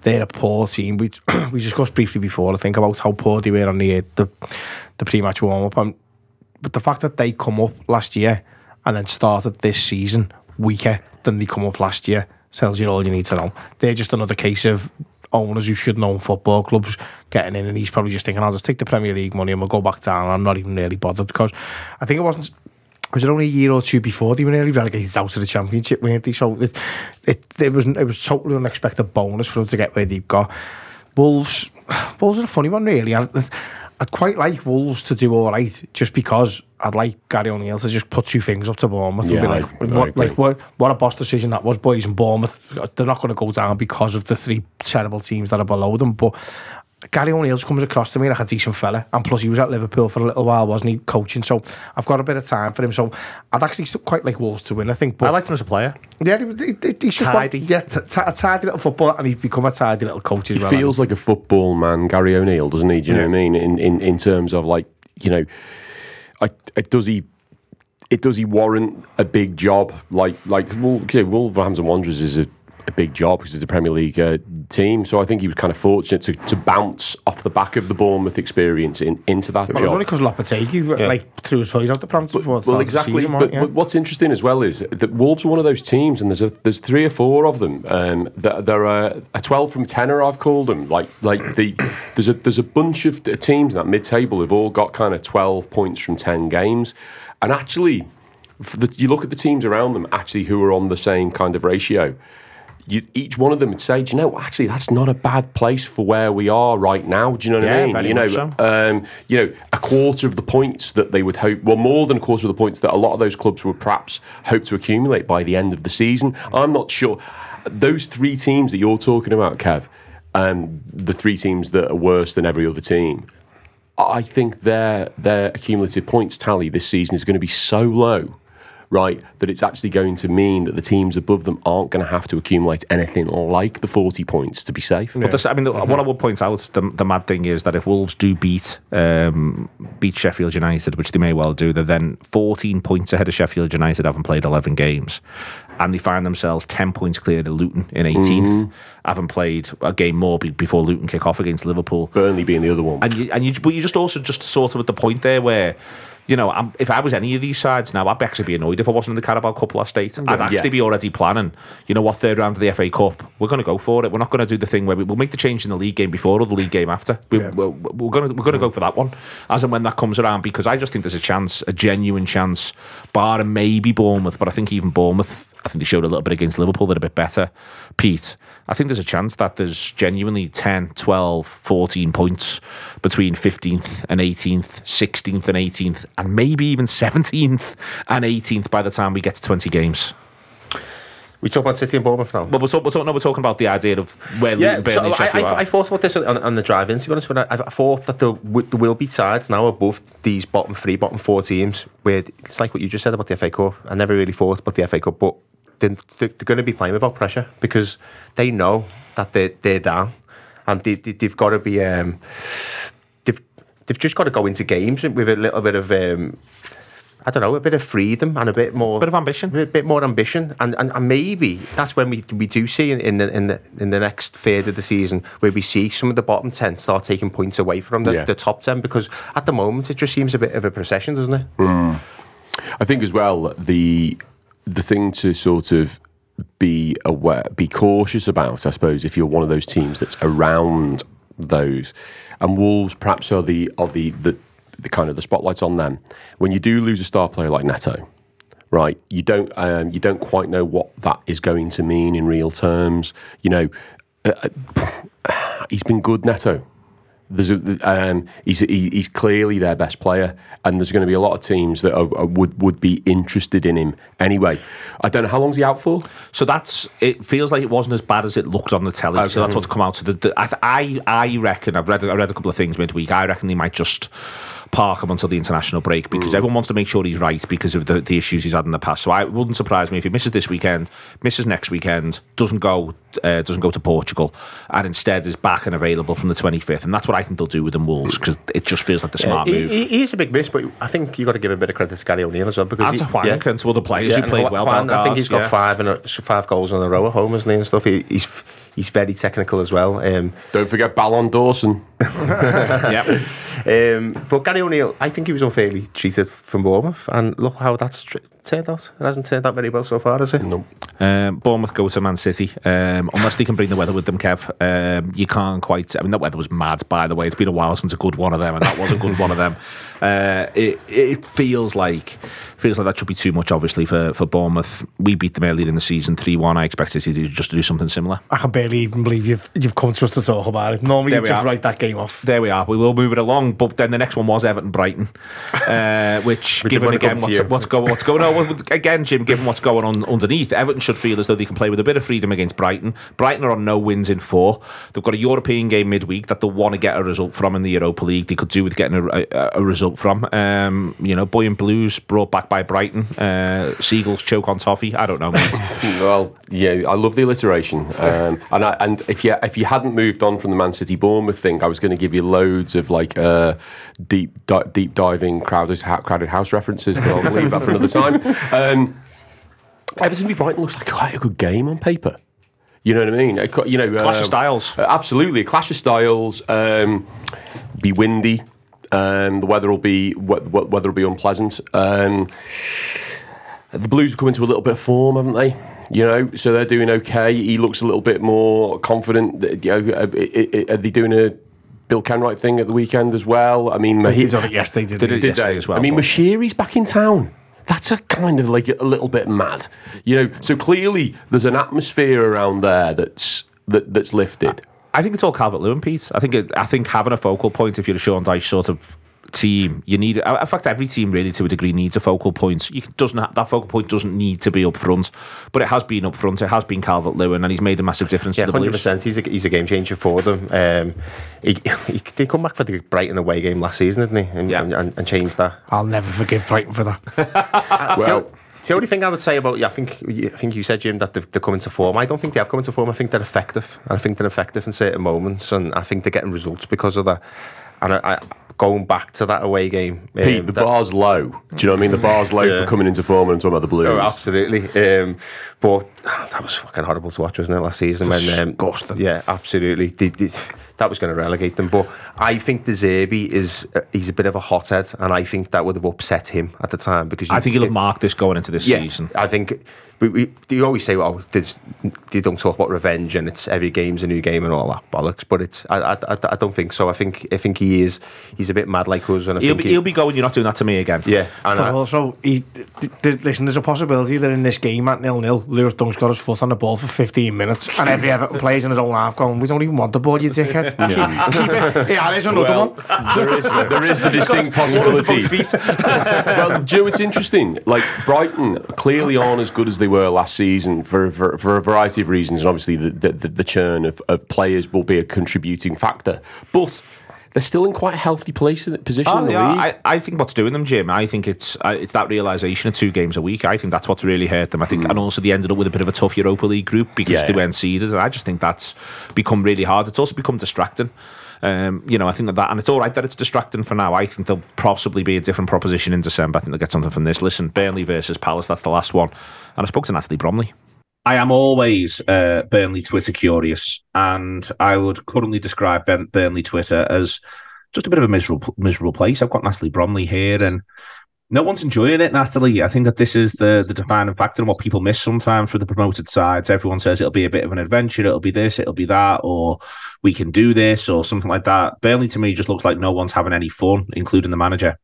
they're a poor team. We we discussed briefly before, I think, about how poor they were on the the, the pre-match warm-up. But the fact that they come up last year and then started this season weaker than they come up last year tells you all you need to know. They're just another case of owners who should know football clubs getting in and he's probably just thinking I'll just take the Premier League money and we'll go back down. I'm not even really bothered because I think it wasn't was it only a year or two before they were nearly relegated out of the championship weren't they? So it, it, it was it was totally unexpected bonus for them to get where they've got. Wolves Wolves are a funny one really. I, I'd quite like Wolves to do all right just because I'd like Gary O'Neill to just put two things up to Bournemouth Yeah, be like, I what, agree. like what, what a boss decision that was, boys. And Bournemouth, they're not going to go down because of the three terrible teams that are below them. But Gary O'Neill comes across to me like a decent fella, and plus he was at Liverpool for a little while, wasn't he, coaching? So I've got a bit of time for him. So I'd actually quite like Wolves to win. I think. But I liked him as a player. yeah, he, he, he, he's just Tidy. One, yeah, t- t- a tidy little footballer, and he's become a tidy little coach as He well. feels like a football man, Gary O'Neill, doesn't he? Do you know what I mean? In, in in terms of like, you know, I, I, does he? It does he warrant a big job like like Wol- okay, Wolverhampton Wanderers is a, a big job because it's a Premier League uh, team. So I think he was kind of fortunate to, to bounce off the back of the Bournemouth experience in, into that Well, it was job. only because Lopetegui like threw his toys out the pram towards Well, exactly. season, but, wasn't but what's interesting as well is that Wolves are one of those teams, and there's a, there's three or four of them. Um, that they're a, a twelve from tenner. I've called them. Like like the there's a there's a bunch of teams in that mid table who've all got kind of twelve points from ten games, and actually, the, you look at the teams around them actually who are on the same kind of ratio. You, each one of them would say, "Do you know, actually, that's not a bad place for where we are right now." Do you know what Yeah, I mean? you know, so. um, you know, a quarter of the points that they would hope, well, more than a quarter of the points that a lot of those clubs would perhaps hope to accumulate by the end of the season. I'm not sure. Those three teams that you're talking about, Kev, um, the three teams that are worse than every other team, I think their their accumulative points tally this season is going to be so low, right, that it's actually going to mean that the teams above them aren't going to have to accumulate anything like the 40 points to be safe. But this, I mean, the- what I would point out, the, the mad thing is that if Wolves do beat um, beat Sheffield United, which they may well do, they're then 14 points ahead of Sheffield United, having played 11 games, and they find themselves 10 points clear of Luton in 18th, having played a game more be- before Luton kick off against Liverpool. Burnley being the other one. And you, and you, but you just also just sort of at the point there where. You know, I'm, if I was any of these sides now, I'd actually be annoyed if I wasn't in the Carabao Cup last eight. I'd actually Yeah. be already planning. You know what? Third round of the FA Cup, we're going to go for it. We're not going to do the thing where we, we'll make the change in the league game before or the league game after. We, we're, we're going to we're going to go for that one as and when that comes around because I just think there's a chance, a genuine chance, bar and maybe Bournemouth, but I think even Bournemouth, I think they showed a little bit against Liverpool. They're a bit better. Pete, I think there's a chance that there's genuinely 10, 12, 14 points between 15th and 18th, 16th and 18th, and maybe even 17th and 18th by the time we get to 20 games. We talk about City and Bournemouth now. But we're, talk, we're, talk, no, we're talking about the idea of where Yeah, Luton, Burnley, so I, I, are. I thought about this on, on the drive in, to be honest, but I, I thought that there, there will be sides now above these bottom three, bottom four teams where it's like what you just said about the FA Cup. I never really thought about the FA Cup, but they're, they're, going to be playing without pressure because they know that they're, they're down and they, they, they've got to be. Um, they've, they've just got to go into games with a little bit of. Um, I don't know, a bit of freedom and a bit more, Bit of ambition. a bit more ambition, and, and, and maybe that's when we we do see in, in the in the in the next third of the season where we see some of the bottom ten start taking points away from the, Yeah. the top ten because at the moment it just seems a bit of a procession, doesn't it? I think as well the the thing to sort of be aware, be cautious about, I suppose, if you're one of those teams that's around those, and Wolves perhaps are the are the the, the kind of the spotlight on them. When you do lose a star player like Neto, right? You don't um, you don't quite know what that is going to mean in real terms. You know, uh, uh, he's been good, Neto. There's a, um, he's he, he's clearly their best player, and there's going to be a lot of teams that are, are- would would be interested in him anyway. I don't know how long's he out for. So that's it. Feels like it wasn't as bad as it looked on the telly. So that's what's come out. So the, the, I, I I reckon I've read I read a couple of things midweek. I reckon they might just park him until the international break because everyone wants to make sure he's right because of the, the issues he's had in the past. So I it wouldn't surprise me if he misses this weekend, misses next weekend, doesn't go uh, doesn't go to Portugal, and instead is back and available from the 25th. And that's what I think they'll do with the Wolves because it just feels like the smart he, move. he, he is a big miss, but I think you've got to give a bit of credit to Gary O'Neill as well because and he, to Hwang and to other players Yeah, who and played well. Hwang, I think he's got yeah. five in a, five goals in a row at home, hasn't he, and stuff. He, he's he's very technical as well. Um, Don't forget Ballon Dawson. yeah. Um, but Gary O'Neill, I think he was unfairly treated from Bournemouth, and look how that's tr- turned out. It hasn't turned out very well so far, has it? No. Um, Bournemouth go to Man City. Um, unless they can bring the weather with them, Kev, um, you can't quite. I mean, that weather was mad, by the way. It's been a while since a good one of them, and that was a good one of them. Uh, it it feels like feels like that should be too much, obviously, for, for Bournemouth. We beat them earlier in the season, three one. I expect City to just to do something similar. I can barely even believe you've you've come to us to talk about it. Normally There you we just are. write that game off. There we are. We will move it along, but then the next one was Everton Brighton, uh, which We given again what's, what's going what's going on again, Jim. Given what's going on underneath, Everton should feel as though they can play with a bit of freedom against Brighton. Brighton are on no wins in four. They've got a European game midweek that they'll want to get a result from in the Europa League. They could do with getting a, a, a result from. Um, you know, Boy and Blues brought back by Brighton. Uh, Seagulls choke on toffee. I don't know, mate. Well, yeah, I love the alliteration, um, and I, and if you if you hadn't moved on from the Man City Bournemouth thing, I was going to give you loads of like uh, deep di- deep diving crowded crowded house references, but I'll leave that for another time. Um, Everton v Brighton looks like quite a good game on paper. You know what I mean? A You know, Clash of um, styles. uh, absolutely, a clash of styles. Um, be windy. Um, the weather will be we- we- weather will be unpleasant. Um, the Blues have come into a little bit of form, haven't they? You know, so they're doing okay. He looks a little bit more confident. You know, are, are- they doing a Bill Kenwright thing at the weekend as well? I mean, He did it yesterday, didn't Did it did yesterday they? as well, I mean, Moshiri's back in town. That's a kind of like a little bit mad, you know. So clearly, there's an atmosphere around there that's that, that's lifted. I think it's all Calvert Lewin, Pete. I think it, I think having a focal point, if you're a Sean Dyche sort of team, you need. In fact, every team really, to a degree, needs a focal point. You doesn't have, that focal point doesn't need to be up front, but it has been up front. It has been Calvert Lewin, and he's made a massive difference Yeah, to the hundred percent. He's a he's a game changer for them. Um, he, he did come back for the Brighton away game last season, didn't he? And, Yeah. and, and, and changed that. I'll never forgive Brighton for that. Well, The only thing I would say about, yeah, I think, I think you said, Jim, that they're, they're coming to form. I don't think they have come into form. I think they're effective. And I think they're effective in certain moments. And I think they're getting results because of that. And I, I going back to that away game. Pete, um, the that- bar's low. Do you know what I mean? The bar's low Yeah. for coming into form and I'm talking about the Blues. Oh, absolutely. Um, but ah, that was fucking horrible to watch, wasn't it, last season? When, um, Disgusting. yeah, absolutely. They- they- that was going to relegate them. But I think De Zerbi is uh, he's a bit of a hothead, and I think that would have upset him at the time because I think he'll have marked this going into this yeah, season. I think we, we you always say, "Oh, there's, they don't talk about revenge, and it's every game's a new game and all that bollocks." But it's I, I, I, I don't think so. I think I think he is he's a bit mad like us, and I He'll think be, he'll be going. You're not doing that to me again. yeah. And But I, also, he, th- th- listen, there's a possibility that in this game at nil nil, Lewis Dunk's got his foot on the ball for 15 minutes, and every Everton plays in his own half going, we don't even want the ball, you dickhead. Keep, keep. Yeah, there's another Well, one. there is there is the distinct possibility. well, Joe, it's interesting. Like Brighton clearly aren't as good as they were last season for for, for a variety of reasons, and obviously the the, the, the churn of, of players will be a contributing factor, but. They're still in quite a healthy place in position Oh, in the yeah, league. I, I think what's doing them, Jim. I think it's uh, it's that realization of two games a week. I think that's what's really hurt them. I think, and also they ended up with a bit of a tough Europa League group because Yeah, they yeah. weren't seeded. And I just think that's become really hard. It's also become distracting. Um, you know, I think that, that, and it's all right that it's distracting for now. I think there'll possibly be a different proposition in December. I think they'll get something from this. Listen, Burnley versus Palace. That's the last one. And I spoke to Natalie Bromley. I am always uh, Burnley Twitter curious, and I would currently describe Burnley Twitter as just a bit of a miserable, miserable place. I've got Natalie Bromley here, and no one's enjoying it. Natalie, I think that this is the the defining factor and what people miss sometimes for the promoted sides. Everyone says it'll be a bit of an adventure, it'll be this, it'll be that, or we can do this, or something like that. Burnley to me just looks like no one's having any fun, including the manager.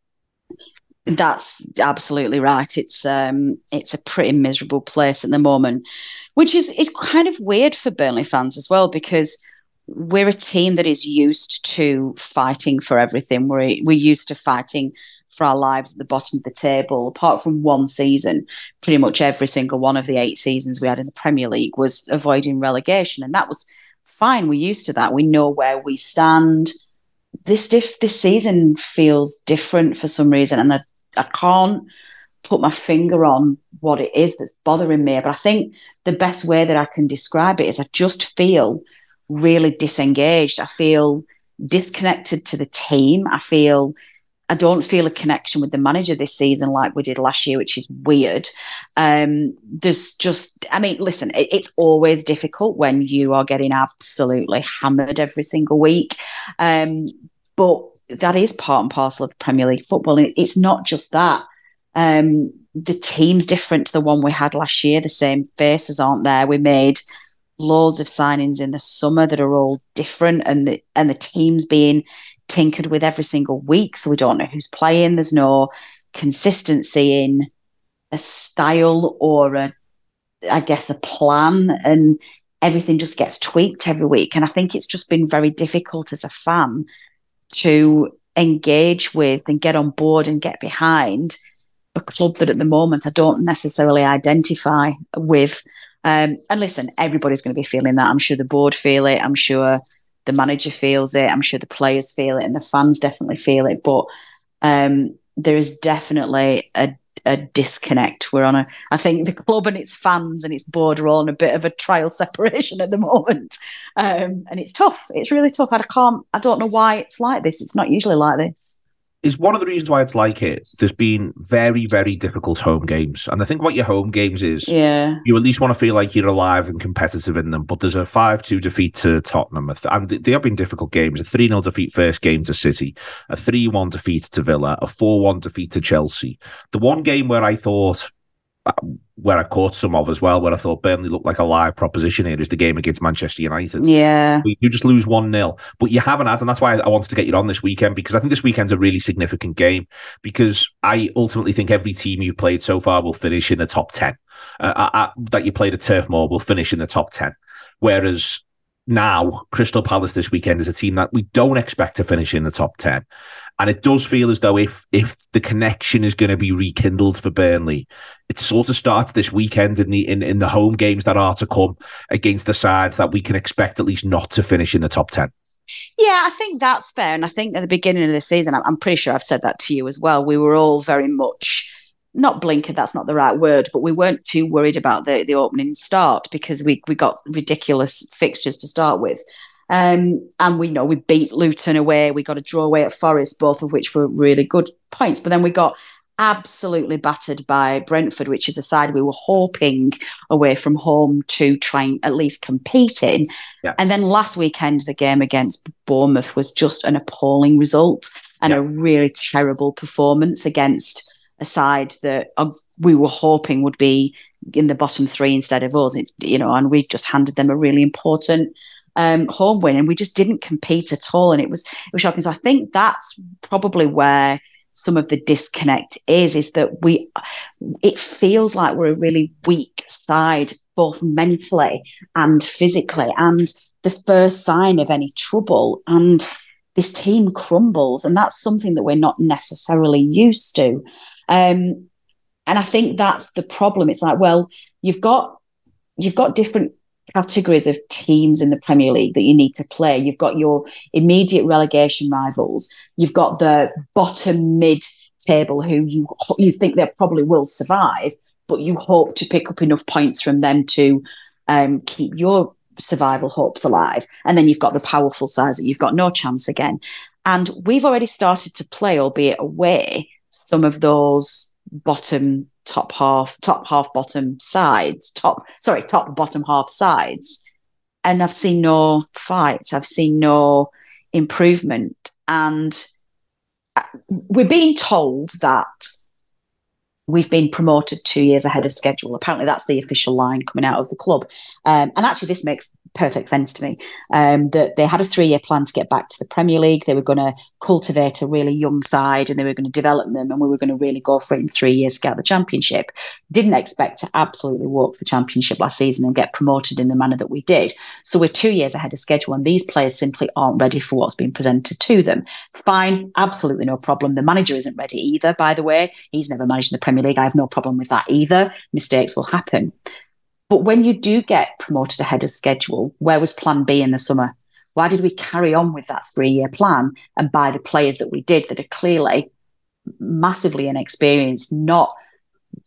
That's absolutely right. It's um it's a pretty miserable place at the moment, which is is kind of weird for Burnley fans as well because we're a team that is used to fighting for everything. We're we're used to fighting for our lives at the bottom of the table. Apart from one season, pretty much every single one of the eight seasons we had in the Premier League was avoiding relegation, and that was fine. We're used to that. We know where we stand. This diff- this season feels different for some reason, and I, I can't put my finger on what it is that's bothering me. But I think the best way that I can describe it is I just feel really disengaged. I feel disconnected to the team. I feel I don't feel a connection with the manager this season like we did last year, which is weird. Um, there's just, I mean, listen, it, it's always difficult when you are getting absolutely hammered every single week. Um, but that is part and parcel of Premier League football. And it's not just that. Um, the team's different to the one we had last year. The same faces aren't there. We made loads of signings in the summer that are all different, and the and the team's being tinkered with every single week. So we don't know who's playing. There's no consistency in a style or a, I guess, a plan, and everything just gets tweaked every week. And I think it's just been very difficult as a fan to engage with and get on board and get behind a club that at the moment I don't necessarily identify with. Um, and listen, everybody's going to be feeling that. I'm sure the board feel it. I'm sure the manager feels it. I'm sure the players feel it, and the fans definitely feel it. But um, there is definitely a a disconnect. We're on a, I think the club and its fans and its board are all on a bit of a trial separation at the moment, um, and it's tough. It's really tough. I can't. I don't know why it's like this. It's not usually like this. Is one of the reasons why it's like it. There's been very, very difficult home games. And I think about your home games is Yeah. you at least want to feel like you're alive and competitive in them. But there's a 5 2 defeat to Tottenham. And they have been difficult games. A 3 0 defeat first game to City, a 3 1 defeat to Villa, a 4 1 defeat to Chelsea. The one game where I thought where I caught some of as well, where I thought Burnley looked like a live proposition here is the game against Manchester United. Yeah. You just lose 1 0, but you haven't had, and that's why I wanted to get you on this weekend because I think this weekend's a really significant game because I ultimately think every team you've played so far will finish in the top 10. Uh, uh, that you played at Turf Moor will finish in the top 10. Whereas now, Crystal Palace this weekend is a team that we don't expect to finish in the top 10. And it does feel as though if if the connection is going to be rekindled for Burnley, it sort of starts this weekend in the in, in the home games that are to come against the sides that we can expect at least not to finish in the top 10. Yeah, I think that's fair. And I think at the beginning of the season, I'm pretty sure I've said that to you as well. We were all very much not blinkered, that's not the right word, but we weren't too worried about the, the opening start because we, we got ridiculous fixtures to start with. Um, and we know we beat Luton away, we got a draw away at Forest, both of which were really good points. But then we got absolutely battered by Brentford, which is a side we were hoping away from home to try and at least compete in. Yeah. And then last weekend, the game against Bournemouth was just an appalling result and Yeah. a really terrible performance against a side that uh, we were hoping would be in the bottom three instead of us. You know, and we just handed them a really important um, home win, and we just didn't compete at all, and it was it was shocking. So I think that's probably where some of the disconnect is is that we it feels like we're a really weak side both mentally and physically and the first sign of any trouble and this team crumbles and that's something that we're not necessarily used to um, and i think that's the problem it's like well you've got you've got different categories of teams in the Premier League that you need to play. You've got your immediate relegation rivals. You've got the bottom mid table who you you think they probably will survive, but you hope to pick up enough points from them to um, keep your survival hopes alive. And then you've got the powerful sides that you've got no chance again. And we've already started to play, albeit away, some of those bottom top half, top half bottom sides, top sorry, top bottom half sides. And I've seen no fights. I've seen no improvement. And uh, we're being told that we've been promoted two years ahead of schedule. Apparently, that's the official line coming out of the club. Um, and actually, this makes perfect sense to me. Um, that they had a three year plan to get back to the Premier League. They were going to cultivate a really young side and they were going to develop them, and we were going to really go for it in three years to get the Championship. Didn't expect to absolutely walk the Championship last season and get promoted in the manner that we did. So we're two years ahead of schedule, and these players simply aren't ready for what's been presented to them. Fine, absolutely no problem. The manager isn't ready either, by the way. He's never managed in the Premier League. I have no problem with that either. Mistakes will happen. But when you do get promoted ahead of schedule, where was plan B in the summer? Why did we carry on with that three year plan and buy the players that we did that are clearly massively inexperienced, not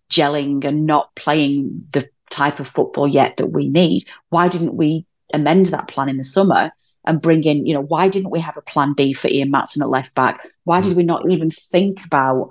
gelling and not playing the type of football yet that we need? Why didn't we amend that plan in the summer and bring in, you know, why didn't we have a plan B for Ian Maatsen at left back? Why did we not even think about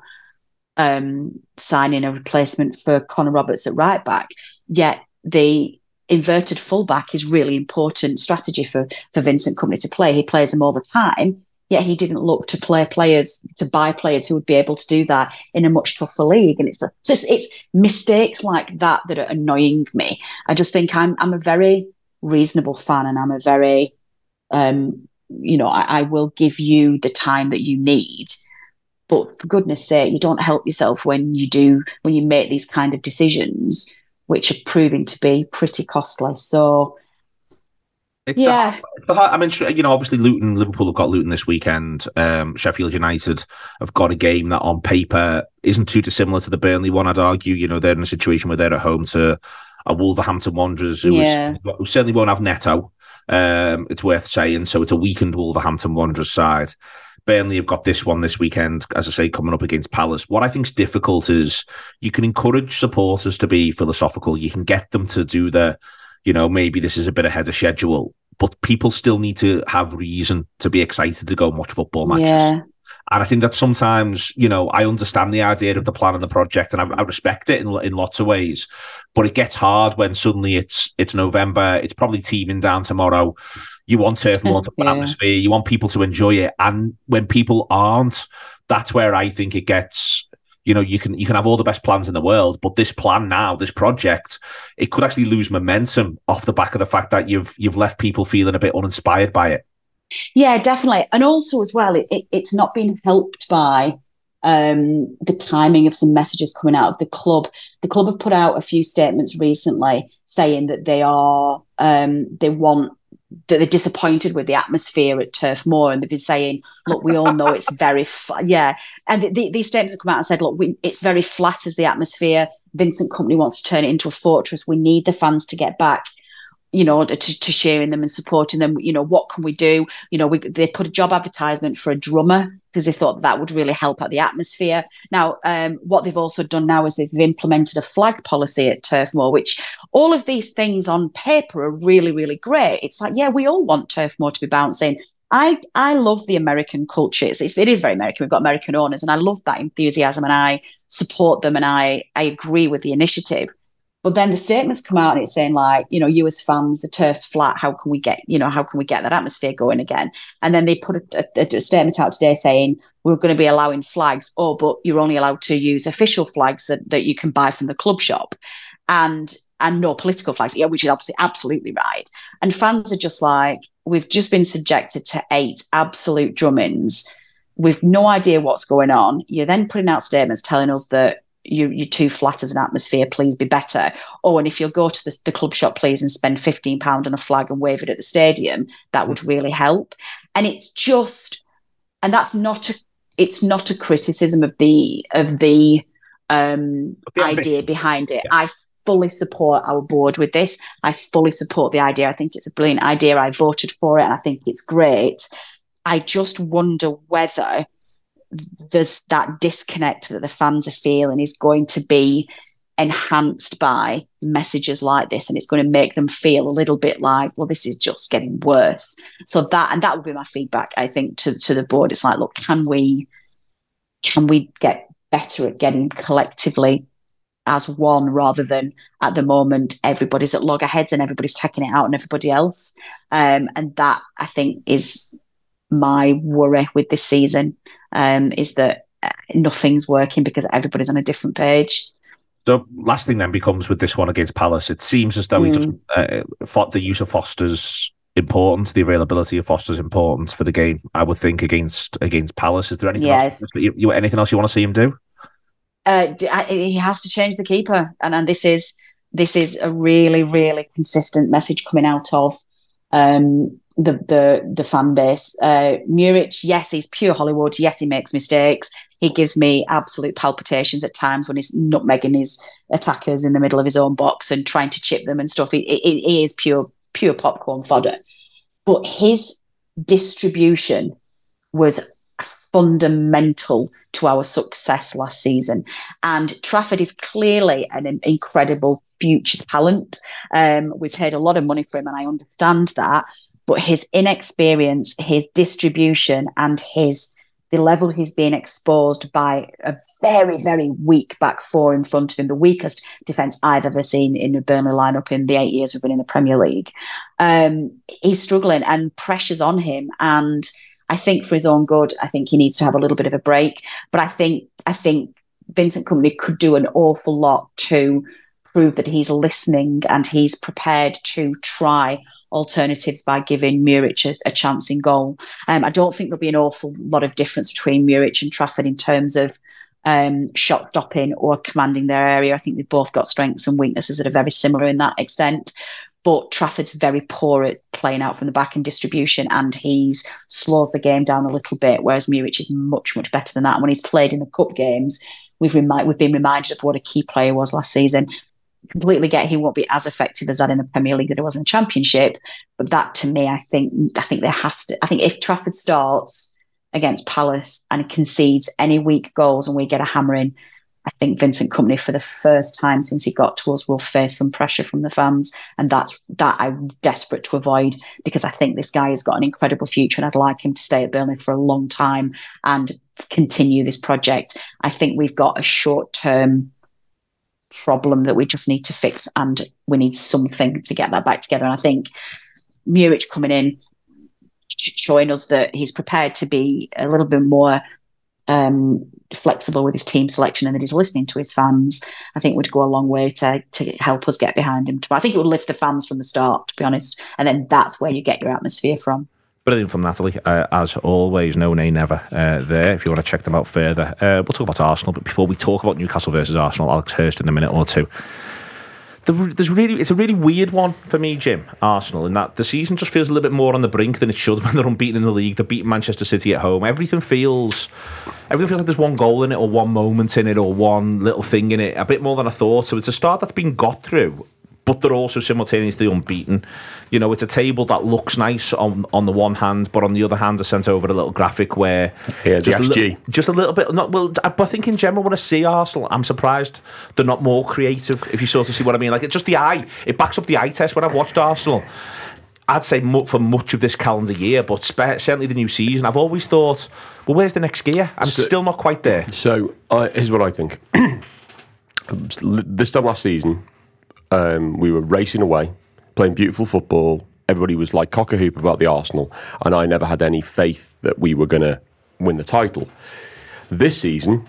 um, signing a replacement for Connor Roberts at right back? Yet the inverted fullback is really important strategy for for Vincent Kompany to play. He plays them all the time. Yet he didn't look to play players to buy players who would be able to do that in a much tougher league. And it's it's, it's mistakes like that that are annoying me. I just think I'm I'm a very reasonable fan, and I'm a very um, you know I, I will give you the time that you need. But for goodness sake, you don't help yourself when you do when you make these kind of decisions which are proving to be pretty costly. So, It's yeah, the, the I mean, you know, obviously Luton, Liverpool have got Luton this weekend. Um, Sheffield United have got a game that on paper isn't too dissimilar to the Burnley one. I'd argue, you know, they're in a situation where they're at home to a Wolverhampton Wanderers who, is- Yeah. who certainly won't have Neto. Um, it's worth saying. So it's a weakened Wolverhampton Wanderers side. Burnley have got this one this weekend, as I say, coming up against Palace. What I think is difficult is you can encourage supporters to be philosophical. You can get them to do the, you know, maybe this is a bit ahead of schedule, but people still need to have reason to be excited to go and watch football matches. yeah, And I think that sometimes, you know, I understand the idea of the plan and the project, and I, I respect it in, in lots of ways. But it gets hard when suddenly it's it's November. It's probably teeming down tomorrow. You want turf, you want Yeah. atmosphere, you want people to enjoy it, and when people aren't, that's where I think it gets. You know, you can you can have all the best plans in the world, but this plan now, this project, it could actually lose momentum off the back of the fact that you've you've left people feeling a bit uninspired by it. Yeah, definitely. And also, as well, it, it, it's not been helped by um, the timing of some messages coming out of the club. The club have put out a few statements recently saying that they are um, they want that they're disappointed with the atmosphere at Turf Moor, and they've been saying, "Look, we all know it's very f-. yeah." And the, the, these statements have come out and said, "Look, we, it's very flat as the atmosphere. Vincent Kompany wants to turn it into a fortress. We need the fans to get back." You know, to, to sharing them and supporting them. You know, what can we do? You know, we, they put a job advertisement for a drummer because they thought that would really help out the atmosphere. Now, um, what they've also done now is they've implemented a flag policy at Turf Moor, which all of these things on paper are really, really great. It's like, yeah, we all want Turf Moor to be bouncing. I I love the American culture. It's, it's, it is very American. We've got American owners, and I love that enthusiasm, and I support them, and I I agree with the initiative. But then the statements come out and it's saying like, you know, you as fans, the turf's flat. How can we get, you know, how can we get that atmosphere going again? And then they put a, a, a statement out today saying we're going to be allowing flags. Oh, but you're only allowed to use official flags that, that you can buy from the club shop, and and no political flags. Yeah, which is obviously absolutely right. And fans are just like, we've just been subjected to eight absolute drummings. We've no idea what's going on. You're then putting out statements telling us that you, you're too flat as an atmosphere, please be better. Oh, and if you'll go to the, the club shop, please, and spend £15 on a flag and wave it at the stadium, that would really help. And it's just, and that's not a, it's not a criticism of the, of the, um, idea behind it. Yeah. I fully support our board with this. I fully support the idea. I think it's a brilliant idea. I voted for it and I think it's great. I just wonder whether there's that disconnect that the fans are feeling is going to be enhanced by messages like this and it's going to make them feel a little bit like well this is just getting worse. So that and that would be my feedback i think to, to the board. It's like look can we can we get better at getting collectively as one rather than at the moment everybody's at loggerheads and everybody's taking it out on everybody else? Um, and that i think is my worry with this season um, is that uh, nothing's working because everybody's on a different page. So, last thing then becomes with this one against Palace. It seems as though mm. he doesn't. Uh, the use of Foster's important. The availability of Foster's important for the game. I would think against against Palace. Is there anything? Yes. Else, you, you, anything else you want to see him do? Uh, he has to change the keeper, and and this is this is a really really consistent message coming out of um, the the the fan base. Uh, Muric, yes, he's pure Hollywood. Yes, he makes mistakes. He gives me absolute palpitations at times when he's nutmegging his attackers in the middle of his own box and trying to chip them and stuff. He, he, he is pure pure popcorn fodder. But his distribution was fundamental to our success last season. And Trafford is clearly an incredible future talent. Um, we paid a lot of money for him, and I understand that but his inexperience, his distribution, and his the level he's being exposed by a very, very weak back four in front of him, the weakest defence I've ever seen in a Burnley lineup in the eight years we've been in the Premier League. Um, he's struggling and pressure's on him. And I think for his own good, I think he needs to have a little bit of a break. But I think I think Vincent Kompany could do an awful lot to prove that he's listening and he's prepared to try alternatives by giving Muric a, a chance in goal. Um, I don't think there'll be an awful lot of difference between Muric and Trafford in terms of um, shot stopping or commanding their area. I think they've both got strengths and weaknesses that are very similar in that extent. But Trafford's very poor at playing out from the back and distribution, and he slows the game down a little bit. Whereas Muric is much, much better than that. And when he's played in the cup games, we've, remi- we've been reminded of what a key player was last season completely get he won't be as effective as that in the Premier League that it was in the Championship. But that to me, I think I think there has to. I think if Trafford starts against Palace and concedes any weak goals and we get a hammering, I think Vincent Kompany for the first time since he got to us will face some pressure from the fans, and that's that I'm desperate to avoid because I think this guy has got an incredible future, and I'd like him to stay at Burnley for a long time and continue this project. I think we've got a short term problem that we just need to fix and we need something to get that back together. And I think Muric coming in, showing us that he's prepared to be a little bit more um, flexible with his team selection and that he's listening to his fans, I think would go a long way to to help us get behind him. I think it would lift the fans from the start, to be honest, and then that's where you get your atmosphere from. Brilliant from Natalie, uh, as always. No nay never uh, there. If you want to check them out further, uh, we'll talk about Arsenal. But before we talk about Newcastle versus Arsenal, Alex Hurst in a minute or two. There's really, it's a really weird one for me, Jim. Arsenal, in that the season just feels a little bit more on the brink than it should when they're unbeaten in the league. They're beating Manchester City at home. Everything feels, everything feels like there's one goal in it, or one moment in it, or one little thing in it. A bit more than I thought. So it's a start that's been got through, but they're also simultaneously unbeaten. You know, it's a table that looks nice on on the one hand, but on the other hand, I sent over a little graphic where Yeah, just, a little, just a little bit. Not well, but I think in general, when I see Arsenal, I'm surprised they're not more creative. If you sort of see what I mean, like it's just the eye. It backs up the eye test. When I've watched Arsenal, I'd say for much of this calendar year, but certainly the new season, I've always thought, well, where's the next gear? I'm So- still not quite there. So uh, here's what I think. this time last season, um, we were racing away, playing beautiful football. Everybody was like cock a hoop about the Arsenal, and I never had any faith that we were going to win the title. This season,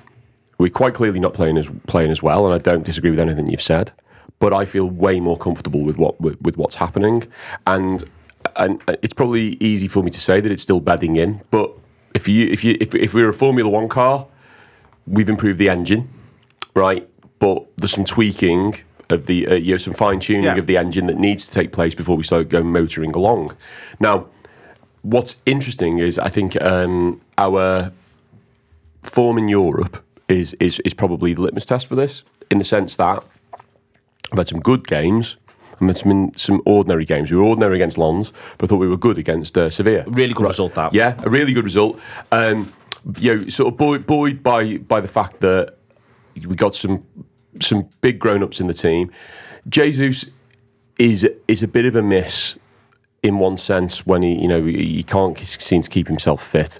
we're quite clearly not playing as playing as well, and I don't disagree with anything you've said. But I feel way more comfortable with what with, with what's happening, and and it's probably easy for me to say that it's still bedding in. But if you if you if, if we're a Formula One car, we've improved the engine, right? But there's some tweaking of the, uh, you know, some fine tuning Yeah. of the engine that needs to take place before we start going motoring along. Now, what's interesting is I think um, our form in Europe is, is is probably the litmus test for this, in the sense that I've had some good games. I've had some, some ordinary games. We were ordinary against Lens, but I thought we were good against uh, Sevilla. Really good result that. Yeah, a really good result. Um, you know, sort of buoyed, buoyed by by the fact that we got some some big grown ups in the team. Jesus is is a bit of a miss in one sense when he you know he, can't seem to keep himself fit,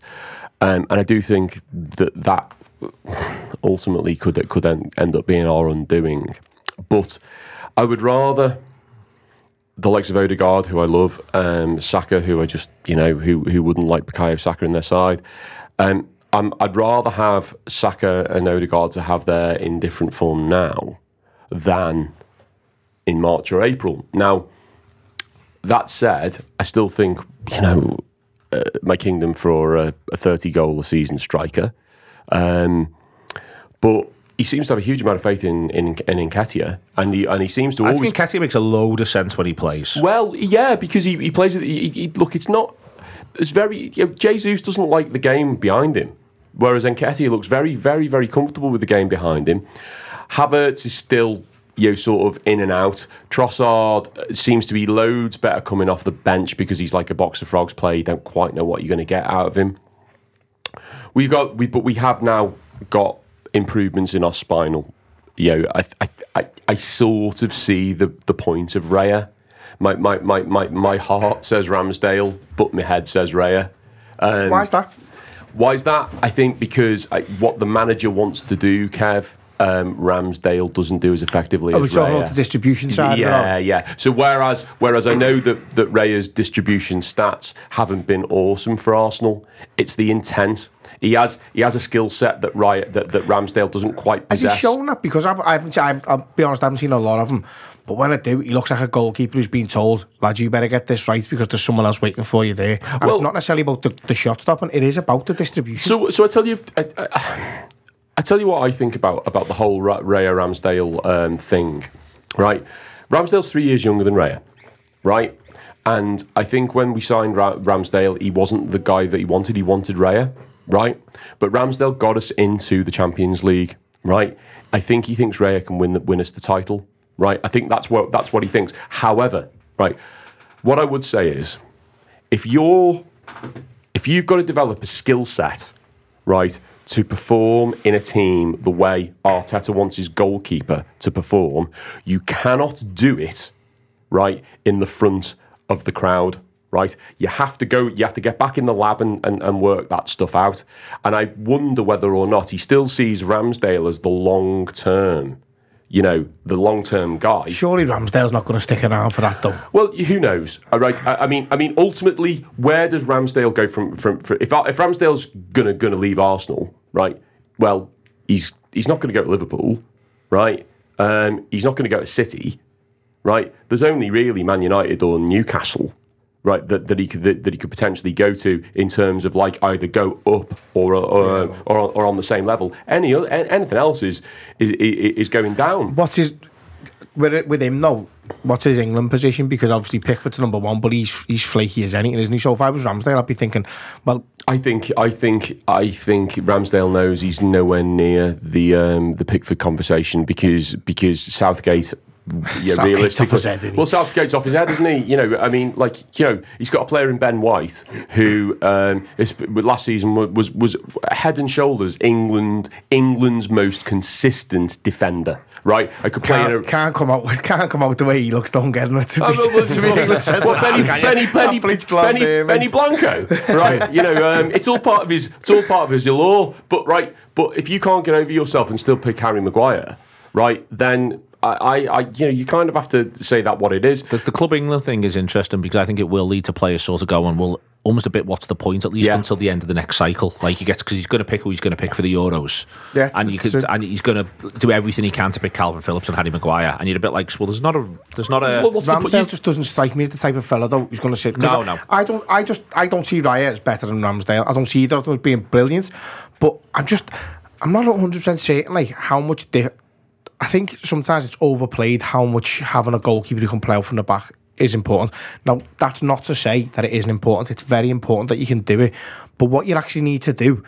um, and I do think that that ultimately could could end up being our undoing. But I would rather the likes of Odegaard, who I love, um, Saka, who I just you know who who wouldn't like Bukayo Saka in their side. Um, I'm, I'd rather have Saka and Odegaard to have their in different form now than in March or April. Now, that said, I still think you know uh, my kingdom for a, a 30 goal a season striker, um, but. He seems to have a huge amount of faith in in, in Nketiah, and he and he seems to I always think Nketiah makes a load of sense when he plays. well, yeah, because he, he plays with. He, he, look, it's not. It's very. You know, Jesus doesn't like the game behind him, whereas Nketiah looks very, very, very comfortable with the game behind him. Havertz is still, you know, sort of in and out. Trossard seems to be loads better coming off the bench because he's like a box of frogs player. You don't quite know what you're going to get out of him. We've got, we, but we have now got improvements in our spinal. You know, I, I, I, I sort of see the, the point of Raya. My, my, my, my, my heart says Ramsdale, but my head says Raya. Um, Why is that? Why is that? I think because I, what the manager wants to do, Kev, um, Ramsdale doesn't do as effectively we as talking about the distribution side? Yeah, yeah. So whereas whereas I know that that Raya's distribution stats haven't been awesome for Arsenal, it's the intent. He has he has a skill set that Raya, that that Ramsdale doesn't quite Has he shown that? Because I've, I haven't, I've, I'll be honest, I haven't seen a lot of him. But when I do, he looks like a goalkeeper who's been told, lad, you better get this right because there's someone else waiting for you there. And Well- it's not necessarily about the, the shot stopping, it is about the distribution. So, so I tell you, I, I, I tell you what I think about about the whole Ra- Raya Ramsdale um, thing, right? Ramsdale's three years younger than Raya, right? And I think when we signed Ra- Ramsdale, he wasn't the guy that he wanted. He wanted Raya, right? But Ramsdale got us into the Champions League, right? I think he thinks Raya can win the, win us the title, right? I think that's what that's what he thinks. However, right, what I would say is, if you're if you've got to develop a skill set, right, to perform in a team the way Arteta wants his goalkeeper to perform, you cannot do it, right, in the front of the crowd. Right, you have to go. You have to get back in the lab and, and, and work that stuff out. And I wonder whether or not he still sees Ramsdale as the long term, you know, the long term guy. Surely Ramsdale's not going to stick around for that, though. Well, who knows? All right. I, I mean, I mean, ultimately, where does Ramsdale go from? From, from if if Ramsdale's gonna gonna leave Arsenal, right? Well, he's he's not going to go to Liverpool, right? Um, he's not going to go to City, right? There's only really Man United or Newcastle, right? That, that he could that, that he could potentially go to in terms of like either go up or or, or, or on the same level. Any other, anything else is is, is going down. What's with with him though? What's his England position? Because obviously Pickford's number one, but he's he's flaky as anything, isn't he? So if I was Ramsdale, I'd be thinking, well, I think I think I think Ramsdale knows he's nowhere near the um, the Pickford conversation because because Southgate. Yeah, Southgate's realistically. off head, well, Southgate's off his head, isn't he? You know, I mean, like you know, he's got a player in Ben White who, um, is, last season was was head and shoulders England England's most consistent defender. Right, I could play in a can't, can't come out with can't come out the way he looks. Don't get him. To be, well, to be well, Benny, Benny, Benny, Benny, Benny. Blanco, right? You know, um, it's all part of his, it's all part of his law. But right, but if you can't get over yourself and still pick Harry Maguire, right, then I, I, I you know, you kind of have to say that what it is. The, the Club England thing is interesting because I think it will lead to players sort of going, well, almost a bit, what's the point, at least Yeah. until the end of the next cycle. Like, he gets, because he's going to pick who he's going to pick for the Euros. Yeah, And you could, so- and he's going to do everything he can to pick Kalvin Phillips and Harry Maguire. And you're a bit like, well, there's not a, there's not a. Well, what's the? Ramsdale just doesn't strike me as the type of fella though who's going to sit. No, I, no. I don't. I just. I don't see Raya as better than Ramsdale. I don't see either of them as being brilliant. But I'm just. I'm not 100 percent certain like how much they. I think sometimes it's overplayed how much having a goalkeeper who can play out from the back is important. Now that's not to say that it isn't important. It's very important that you can do it. But what you actually need to do.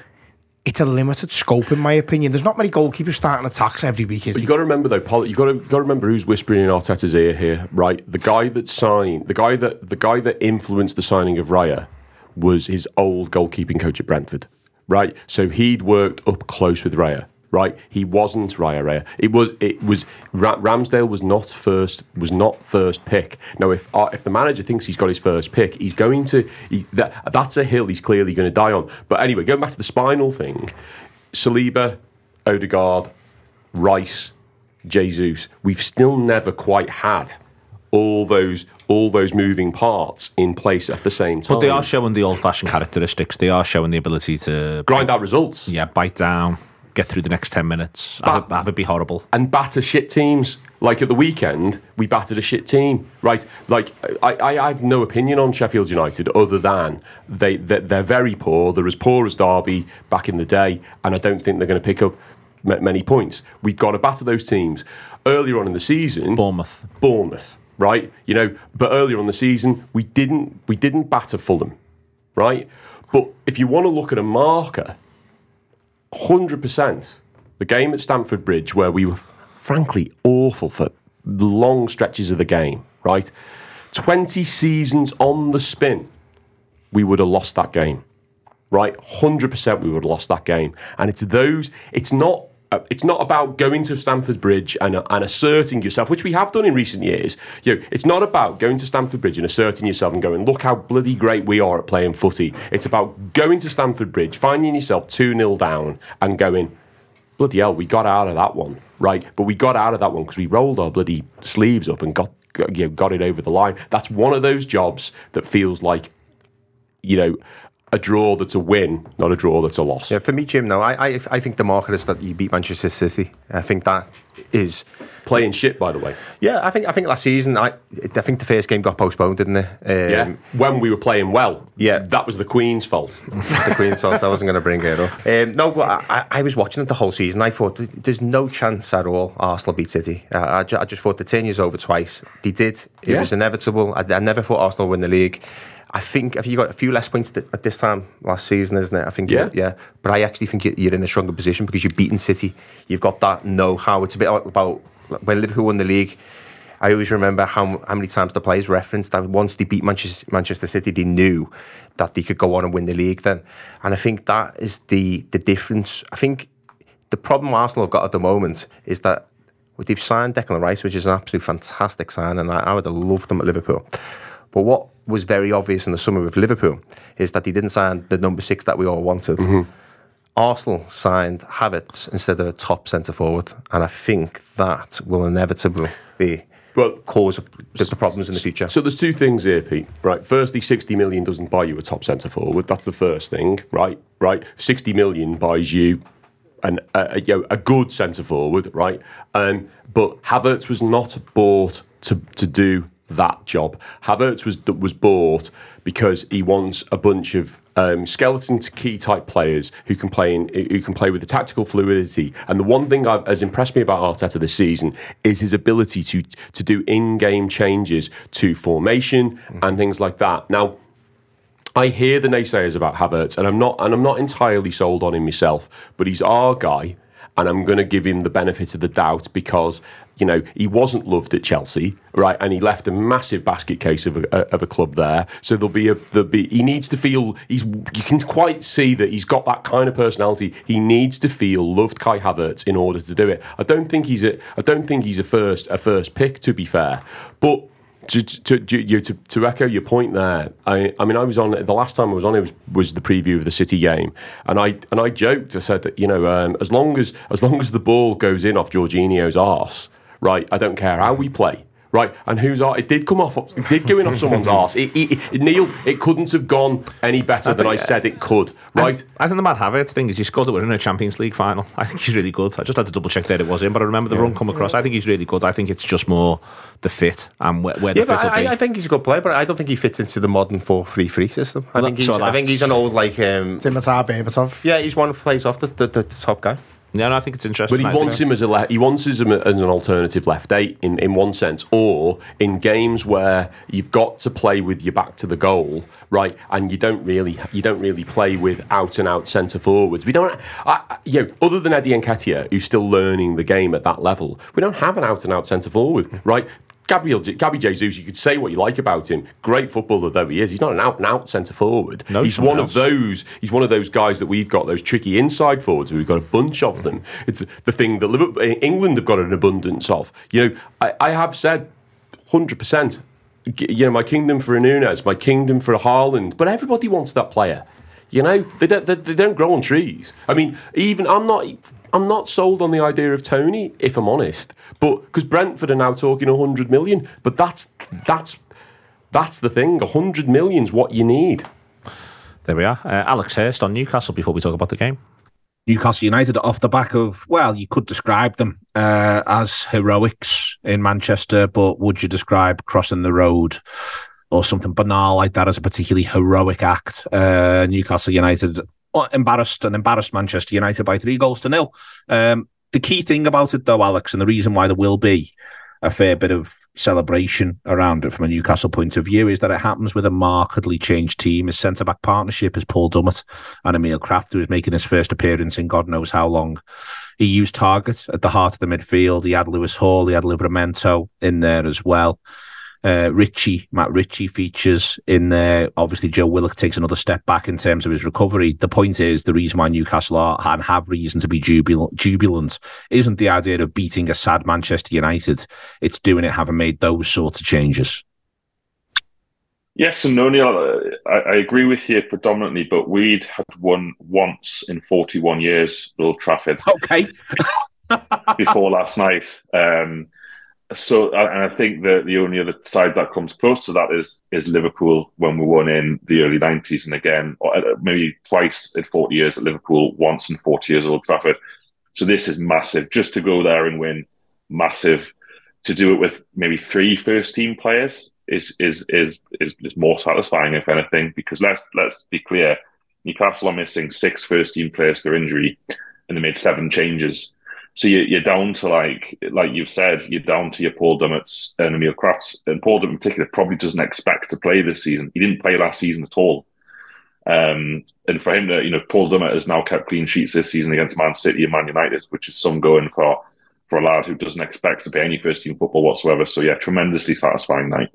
It's a limited scope, in my opinion. There's not many goalkeepers starting attacks every week, is But you got to remember though, Paul. You got to got to remember who's whispering in Arteta's ear here, right? The guy that signed, the guy that the guy that influenced the signing of Raya was his old goalkeeping coach at Brentford, right? So he'd worked up close with Raya, right? He wasn't Raya Raya. It was it was Ra- Ramsdale was not first was not first pick. Now if uh, if the manager thinks he's got his first pick, he's going to he, that that's a hill he's clearly going to die on. But anyway, going back to the spinal thing, Saliba, Odegaard, Rice, Jesus, we've still never quite had all those all those moving parts in place at the same time. But they are showing the old fashioned characteristics. They are showing the ability to grind out results. Yeah, bite down, get through the next 10 minutes, have it, have it be horrible. and batter shit teams. Like at the weekend, we battered a shit team, right? Like I, I, I have no opinion on Sheffield United other than they, they they're very poor. They're as poor as Derby back in the day, and I don't think they're going to pick up many points. We've got to batter those teams. Earlier on in the season, Bournemouth. Bournemouth, right? You know, but earlier on the season, we didn't we didn't batter Fulham, right? But if you want to look at a marker, hundred percent, the game at Stamford Bridge where we were frankly awful for long stretches of the game, right? Twenty seasons on the spin, we would have lost that game right? Hundred percent, we would have lost that game. And it's those. It's not. Uh, it's not about going to Stamford Bridge and, uh, and asserting yourself, which we have done in recent years. You know, it's not about going to Stamford Bridge and asserting yourself and going, look how bloody great we are at playing footy. It's about going to Stamford Bridge, finding yourself 2 0 down and going, bloody hell, we got out of that one, right? But we got out of that one because we rolled our bloody sleeves up and got, got, you know, got it over the line. That's one of those jobs that feels like, you know, a draw that's a win, not a draw that's a loss. Yeah, for me, Jim, no, I, I, I think the marker is that you beat Manchester City. I think that is Playing shit, by the way. Yeah, I think I think last season, I I think the first game got postponed, didn't it? Um, Yeah. When we were playing well. Yeah. That was the Queen's fault. the Queen's fault. I wasn't going to bring it up. Um, no, but I, I- was watching it the whole season. I thought there's no chance at all Arsenal beat City. I, I, ju- I just thought the ten years over twice. They did. It Yeah. was inevitable. I, I never thought Arsenal would win the league. I think if you got a few less points th- at this time last season, isn't it? I think Yeah. yeah. But I actually think you- you're in a stronger position because you've beaten City. You've got that know-how. It's a bit about when Liverpool won the league. I always remember how, how many times the players referenced that once they beat Manchester, Manchester City, they knew that they could go on and win the league then. And I think that is the, the difference. I think the problem Arsenal have got at the moment is that with they've signed Declan Rice, which is an absolute fantastic sign, and I, I would have loved them at Liverpool. But what was very obvious in the summer with Liverpool is that he didn't sign the number six that we all wanted. Arsenal signed Havertz instead of a top centre forward, and I think that will inevitably be Well, cause the, the problems in the future. So there's two things here, Pete. Right. Firstly, 60 million doesn't buy you a top centre forward. That's the first thing. Right. Right. 60 million buys you an, a, you know, a good centre forward, right? Um, but Havertz was not bought to to do that job. Havertz was was bought because he wants a bunch of um, skeleton to key type players who can play in, who can play with the tactical fluidity. And the one thing that has impressed me about Arteta this season is his ability to to do in game changes to formation and things like that. Now. I hear the naysayers about Havertz, and I'm not, and I'm not entirely sold on him myself. But he's our guy, and I'm going to give him the benefit of the doubt because you know he wasn't loved at Chelsea, right? And he left a massive basket case of a, of a club there. So there'll be a there'll be he needs to feel he's you can quite see that he's got that kind of personality. He needs to feel loved, Kai Havertz, in order to do it. I don't think he's a I don't think he's a first a first pick to be fair, but to, to, to, to, to echo your point there, I, I mean, I was on the last time I was on it was, was the preview of the City game, and I and I joked. I said that you know, um, as long as as long as the ball goes in off Jorginho's arse, right, I don't care how we play. Right, and whose arse? It did come off. It did go in off someone's arse. It, it, it, Neil, it couldn't have gone any better than I said it could. Right, I, I think the Mad Havertz thing is he scored it in a Champions League final. I think he's really good. I just had to double check that it was him, but I remember the run come across. I think he's really good. I think it's just more the fit and where, where Yeah, the but fit will be. I, I think he's a good player, but I don't think he fits into the modern four-three-three system. I Well, think he's, so I think he's an old like, um, Dimitar Berbatov. yeah, he's one who plays off the, the, the, the top guy. Yeah, no, I think it's interesting. But he I think- wants him as a le- he wants him um, as an alternative left eight in, in one sense, or in games where you've got to play with your back to the goal, right? And you don't really you don't really play with out and out centre forwards. We don't, I, I- you know, other than Eddie Nketiah, who's still learning the game at that level. We don't have an out and out centre forward, right? Gabriel, Gabby Jesus, you could say what you like about him. Great footballer though he is, he's not an out and out centre forward. No, he's one of those. He's one of those guys that we've got those tricky inside forwards. We've got a bunch of them. It's the thing that Liverpool, eh, England have got an abundance of. You know, I, I have said hundred percent. You know, my kingdom for a Nunes, my kingdom for a Haaland, but everybody wants that player. You know, they don't, they, they don't grow on trees. I mean, even I'm not. I'm not sold on the idea of Toney, if I'm honest. But because Brentford are now talking 100 million, but that's that's that's the thing. 100 million's what you need. There we are. Uh, Alex Hurst on Newcastle before we talk about the game. Newcastle United off the back of, well, you could describe them uh, as heroics in Manchester, but would you describe crossing the road or something banal like that as a particularly heroic act? Uh, Newcastle United embarrassed and embarrassed Manchester United by three goals to nil. Um, the key thing about it, though, Alex, and the reason why there will be a fair bit of celebration around it from a Newcastle point of view is that it happens with a markedly changed team. His centre back partnership is Paul Dummett and Emil Krafth, who is making his first appearance in God knows how long. He used Targett at the heart of the midfield. He had Lewis Hall, he had Livramento in there as well. Uh, Ritchie, Matt Ritchie features in there. Obviously, Joe Willock takes another step back in terms of his recovery. The point is, the reason why Newcastle are and have reason to be jubil- jubilant isn't the idea of beating a sad Manchester United. It's doing it having made those sorts of changes. Yes and no, Neil. I, I agree with you predominantly, but we'd had won once in 41 years, Old Trafford, Okay. before last night. Um, so, and I think that the only other side that comes close to that is is Liverpool when we won in the early 90s, and again, or uh, maybe twice in 40 years at Liverpool, once in 40 years at Old Trafford. So this is massive. Just to go there and win, massive. To do it with maybe three first team players is is is is, is more satisfying, if anything. Because let's let's be clear, Newcastle are missing six first team players through injury, and they made seven changes. So you're, you're down to like like you've said, you're down to your Paul Dummett's and Emil Krafths, and Paul Dummett in particular probably doesn't expect to play this season. He didn't play last season at all. Um, and for him to, you know, Paul Dummett has now kept clean sheets this season against Man City and Man United, which is some going for for a lad who doesn't expect to play any first team football whatsoever. So yeah, tremendously satisfying night.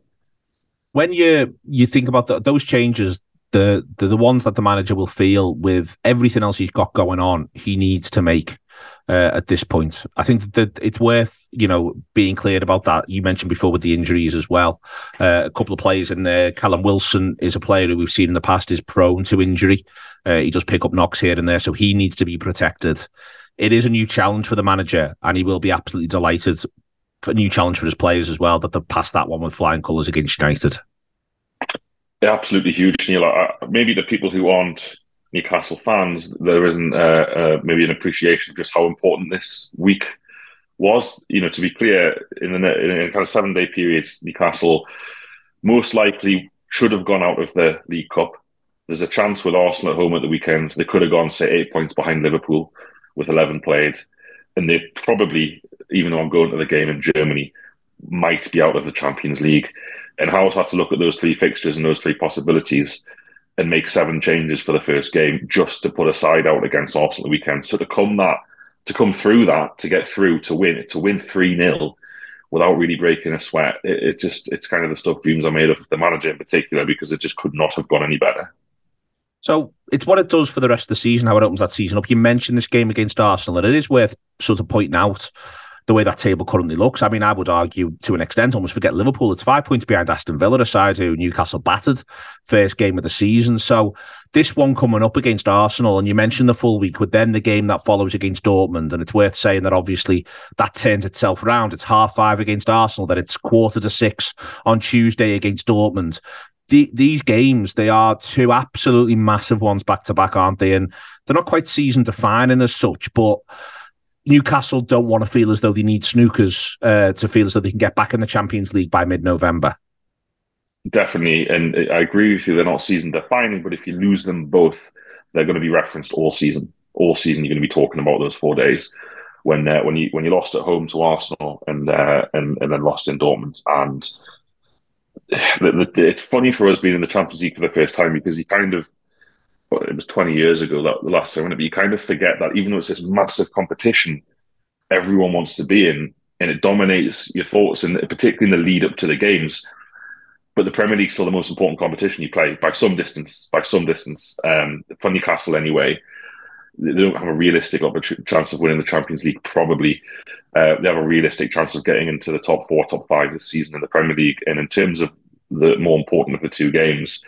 when you you think about the, those changes, the, the the ones that the manager will feel with everything else he's got going on, he needs to make uh, at this point. I think that it's worth you know being clear about that. You mentioned before with the injuries as well. Uh, a couple of players in there. Callum Wilson is a player who we've seen in the past is prone to injury. Uh, he does pick up knocks here and there, so he needs to be protected. It is a new challenge for the manager, and he will be absolutely delighted. For a new challenge for his players as well that they've passed that one with flying colours against United. Absolutely huge, Neil. Maybe the people who aren't Newcastle fans, there isn't uh, uh, maybe an appreciation of just how important this week was. You know, to be clear, in, the, in a kind of seven day period, Newcastle most likely should have gone out of the League Cup. There's a chance with Arsenal at home at the weekend. They could have gone, say, eight points behind Liverpool with 11 played. And they probably, even though I'm going to the game in Germany, might be out of the Champions League. And Howe's had to look at those three fixtures and those three possibilities and make seven changes for the first game just to put a side out against Arsenal the weekend. So to come that to come through that, to get through, to win, to win 3 0 without really breaking a sweat, it, it, just it's kind of the stuff dreams are made of the manager in particular because it just could not have gone any better. So it's what it does for the rest of the season, how it opens that season up. You mentioned this game against Arsenal, and it is worth sort of pointing out the way that table currently looks. I mean, I would argue to an extent, almost forget Liverpool. It's five points behind Aston Villa, a side who Newcastle battered first game of the season. So this one coming up against Arsenal, and you mentioned the full week, with then the game that follows against Dortmund, and it's worth saying that obviously that turns itself around. It's half five against Arsenal, then it's quarter to six on Tuesday against Dortmund. The, these games, they are two absolutely massive ones back to back, aren't they? And they're not quite season defining as such, but Newcastle don't want to feel as though they need snookers uh, to feel as though they can get back in the Champions League by mid-November. Definitely, and I agree with you. They're not season defining, but if you lose them both, they're going to be referenced all season. All season, you're going to be talking about those four days when uh, when you when you lost at home to Arsenal and uh, and and then lost in Dortmund. And the, the, it's funny for us being in the Champions League for the first time because you kind of it was 20 years ago that the last time, but you kind of forget that even though it's this massive competition everyone wants to be in and it dominates your thoughts and particularly in the lead up to the games but the Premier League's still the most important competition you play by some distance by some distance um, Newcastle anyway. They don't have a realistic chance of winning the Champions League probably. Uh, they have a realistic chance of getting into the top four top five this season in the Premier League and in terms of the more important of the two games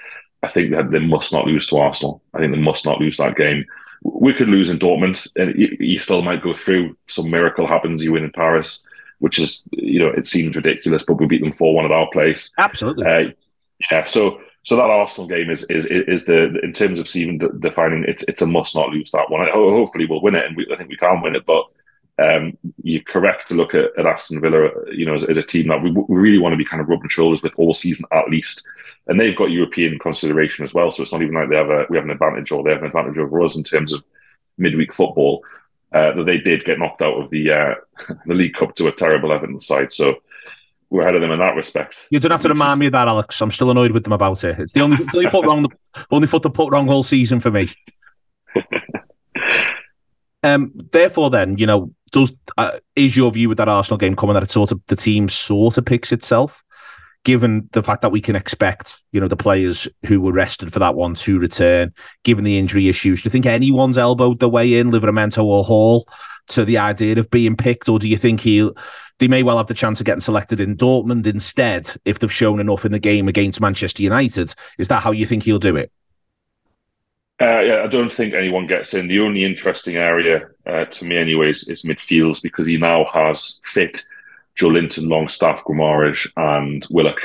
I think that they must not lose to Arsenal. I think they must not lose that game. We could lose in Dortmund, and you still might go through. Some miracle happens, you win in Paris, which is you know it seems ridiculous, but we beat them four one at our place. Absolutely. Uh, yeah. So so that Arsenal game is is is the in terms of season defining. It's it's a must not lose that one. I, hopefully we'll win it, and we, I think we can win it. But um, you're correct to look at, at Aston Villa, you know, as, as, a team that we, we really want to be kind of rubbing shoulders with all season at least and they've got European consideration as well. So it's not even like they have a we have an advantage or they have an advantage over us in terms of midweek football. Uh, that they did get knocked out of the uh, the League Cup to a terrible Everton side. So we're ahead of them in that respect. You don't have to remind me of that, Alex. I'm still annoyed with them about it. It's the only, it's the only foot wrong, only foot to put wrong whole season for me. um, therefore, then you know, does uh, is your view with that Arsenal game coming that it sort of the team sort of picks itself? Given the fact that we can expect, you know, the players who were rested for that one to return, given the injury issues, do you think anyone's elbowed their way in, Livramento or Hall, to the idea of being picked, or do you think he they may well have the chance of getting selected in Dortmund instead if they've shown enough in the game against Manchester United? Is that how you think he'll do it? Uh, yeah, I don't think anyone gets in. The only interesting area uh, to me, anyways, is midfields because he now has fit Joelinton, Longstaff, Guimaraes, and Willock,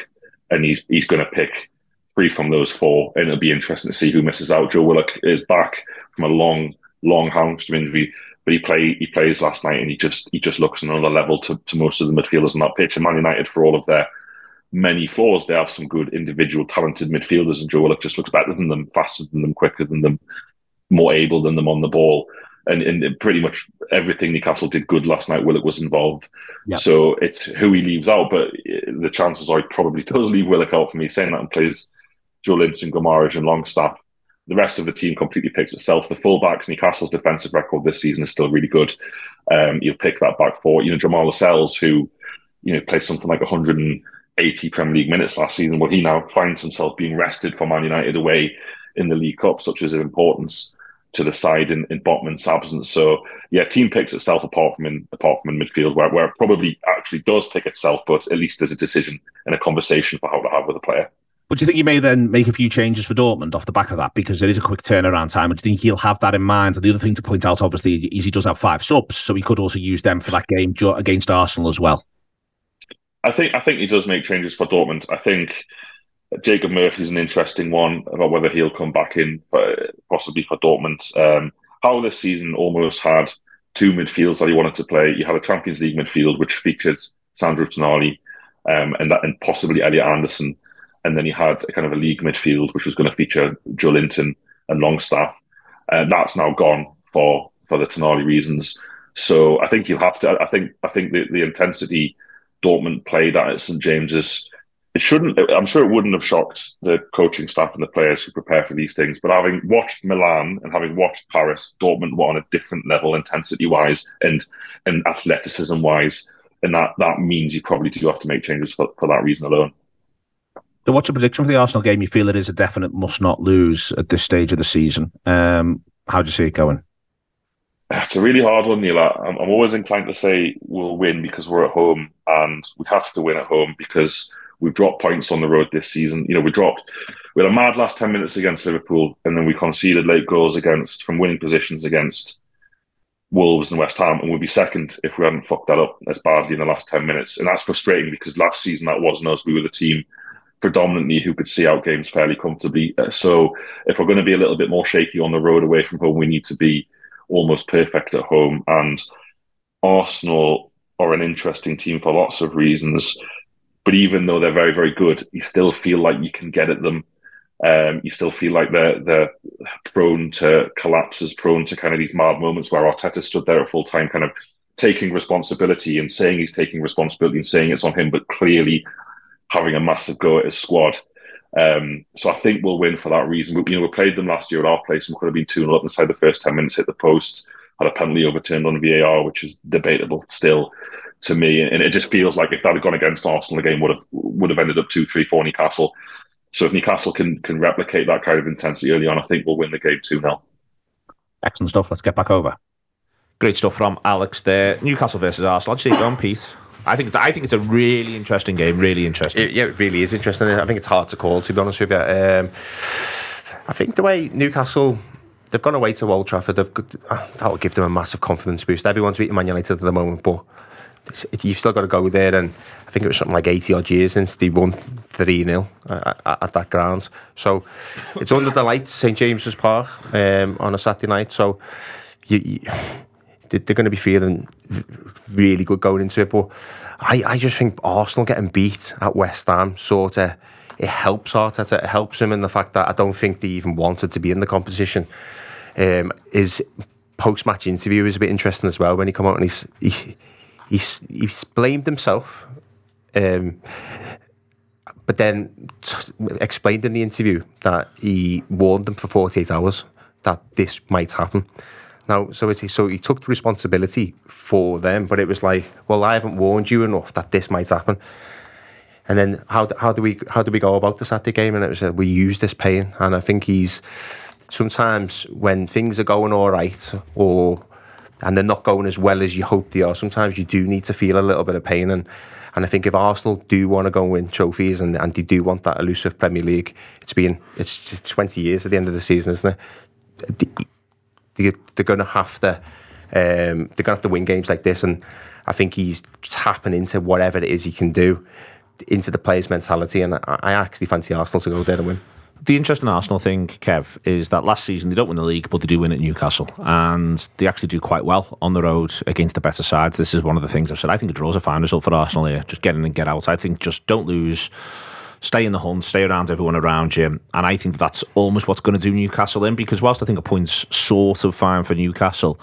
and he's he's going to pick three from those four, and it'll be interesting to see who misses out. Joe Willock is back from a long, long hamstring injury, but he play he plays last night, and he just he just looks another level to, to most of the midfielders on that pitch. And Man United, for all of their many flaws, they have some good individual, talented midfielders, and Joe Willock just looks better than them, faster than them, quicker than them, more able than them on the ball and, and pretty much everything Newcastle did good last night, Willock was involved. So it's who he leaves out, but the chances are he probably does leave Willock out for me, saying that and plays Joelinton, Guimaraes, and Longstaff. The rest of the team completely picks itself. The fullbacks, Newcastle's defensive record this season is still really good. Um, you'll pick that back for, you know, Jamal Lascelles, who, you know, played something like 180 Premier League minutes last season, where he now finds himself being rested for Man United away in the League Cup, such as of importance to the side in, in Botman's absence. So yeah, team picks itself apart from in apart from in midfield, where, where it probably actually does pick itself, but at least there's a decision and a conversation for how to have with a player. But do you think he may then make a few changes for Dortmund off the back of that because there is a quick turnaround time? And do you think he'll have that in mind? And the other thing to point out, obviously, is he does have five subs, so he could also use them for that game against Arsenal as well. I think I think he does make changes for Dortmund. I think Jacob Murphy's an interesting one about whether he'll come back in, possibly for Dortmund. Um, how this season almost had two midfields that he wanted to play. You had a Champions League midfield which featured Sandro Tonali um, and that, and possibly Elliot Anderson, and then you had a kind of a league midfield which was going to feature Joelinton and Longstaff. And that's now gone for for the Tonali reasons. So I think you have to. I think I think the, the intensity Dortmund played at St James's it shouldn't. I'm sure it wouldn't have shocked the coaching staff and the players who prepare for these things. But having watched Milan and having watched Paris, Dortmund were on a different level, intensity wise and and athleticism wise, and that that means you probably do have to make changes for, for that reason alone. So, what's your prediction for the Arsenal game? You feel it is a definite must not lose at this stage of the season. Um, how do you see it going? It's a really hard one, Neil. I'm, I'm always inclined to say we'll win because we're at home, and we have to win at home because We've dropped points on the road this season. You know, we dropped. We had a mad last ten minutes against Liverpool, and then we conceded late goals against from winning positions against Wolves and West Ham, and we'd be second if we hadn't fucked that up as badly in the last ten minutes. And that's frustrating because last season that wasn't us. We were the team predominantly who could see out games fairly comfortably. Uh, so if we're going to be a little bit more shaky on the road away from home, we need to be almost perfect at home. And Arsenal are an interesting team for lots of reasons. But even though they're very, very good, you still feel like you can get at them. Um, you still feel like they're they're prone to collapses, prone to kind of these mad moments where Arteta stood there at full time, kind of taking responsibility and saying he's taking responsibility and saying it's on him, but clearly having a massive go at his squad. Um, so I think we'll win for that reason. We, you know, we played them last year at our place and could have been 2 0 up inside the first 10 minutes, hit the post, had a penalty overturned on VAR, which is debatable still to me, and it just feels like if that had gone against Arsenal, the game would have would have ended up two, three, four Newcastle. So if Newcastle can can replicate that kind of intensity early on, I think we'll win the game two 0 Excellent stuff. Let's get back over. Great stuff from Alex there. Newcastle versus Arsenal. I'd say go on, Pete. I think it's I think it's a really interesting game. Really interesting. It, yeah, it really is interesting. I think it's hard to call, to be honest with you. Um, I think the way Newcastle they've gone away to Old Trafford, they've, that'll give them a massive confidence boost. Everyone's beating Man United at the moment, but you've still got to go there. And I think it was something like 80 odd years since they won 3 0 at, at, that ground. So it's under the lights, St James's Park, um, on a Saturday night. So you, you, they're going to be feeling really good going into it. But I, I just think Arsenal getting beat at West Ham sort of it helps Arteta. It helps him in the fact that I don't think they even wanted to be in the competition. Um, his post match interview is a bit interesting as well when he come out and he's, he he's he's blamed himself, um, but then t- explained in the interview that he warned them for 48 hours that this might happen. Now, so it, so he took the responsibility for them, but it was like, well, I haven't warned you enough that this might happen. And then how how do we how do we go about this at the game? And it was uh, we use this pain, and I think he's sometimes when things are going all right or and they're not going as well as you hope they are. Sometimes you do need to feel a little bit of pain and and I think if Arsenal do want to go and win trophies and, and they do want that elusive Premier League, it's been it's 20 years at the end of the season, isn't it? They, they're going to have to um, they're going to have to win games like this, and I think he's tapping into whatever it is he can do into the players' mentality, and I, I actually fancy Arsenal to go there and win the interesting Arsenal thing, Kev, is that last season they don't win the league, but they do win at Newcastle, and they actually do quite well on the road against the better sides. This is one of the things I've said. I think a draw's a fine result for Arsenal here. Just get in and get out. I think just don't lose. Stay in the hunt, stay around everyone around you. And I think that's almost what's going to do Newcastle in because whilst I think a point's sort of fine for Newcastle,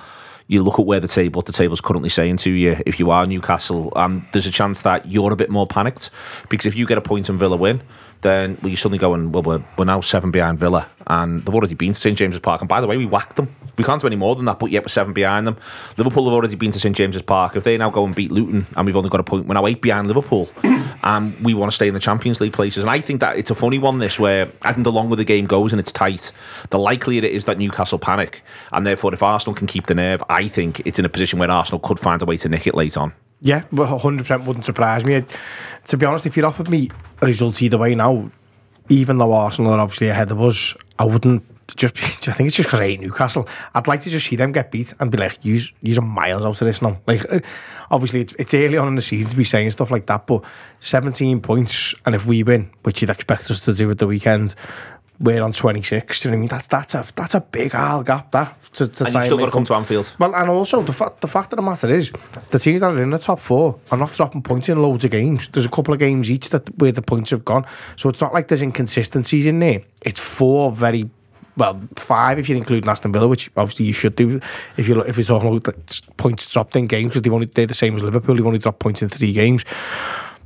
you look at where the table, the table's currently saying to you, if you are Newcastle, and there's a chance that you're a bit more panicked because if you get a point and Villa win, then you're suddenly going, well, we're, we're now seven behind Villa, and they've already been to St James's Park. And by the way, we whacked them. We can't do any more than that, but yet we're seven behind them. Liverpool have already been to St James's Park. If they now go and beat Luton, and we've only got a point, we're now eight behind Liverpool, and we want to stay in the Champions League places. And I think that it's a funny one, this, where I think the longer the game goes and it's tight, the likelier it is that Newcastle panic. And therefore, if Arsenal can keep the nerve, I think it's in a position where Arsenal could find a way to nick it late on. Yeah, well, 100% wouldn't surprise me. To be honest, if you'd offered me a result either way now, even though Arsenal are obviously ahead of us, I wouldn't just I think it's just because I hate Newcastle. I'd like to just see them get beat and be like, use use miles out of this now. Like, uh, obviously it's, it's early on in the season to be saying stuff like that, but 17 points, and if we win, which you'd expect us to do at the weekend, we're on 26. Do you know what I mean? That, that's a that's a big aisle gap. That to, to And you've still got to come to Anfield. Well, and also the fact the fact of the matter is, the teams that are in the top four are not dropping points in loads of games. There's a couple of games each that where the points have gone, so it's not like there's inconsistencies in there. It's four very. Well, five if you include Aston Villa, which obviously you should do if you if you're talking about points dropped in games because they've only they're the same as Liverpool. They've only dropped points in three games.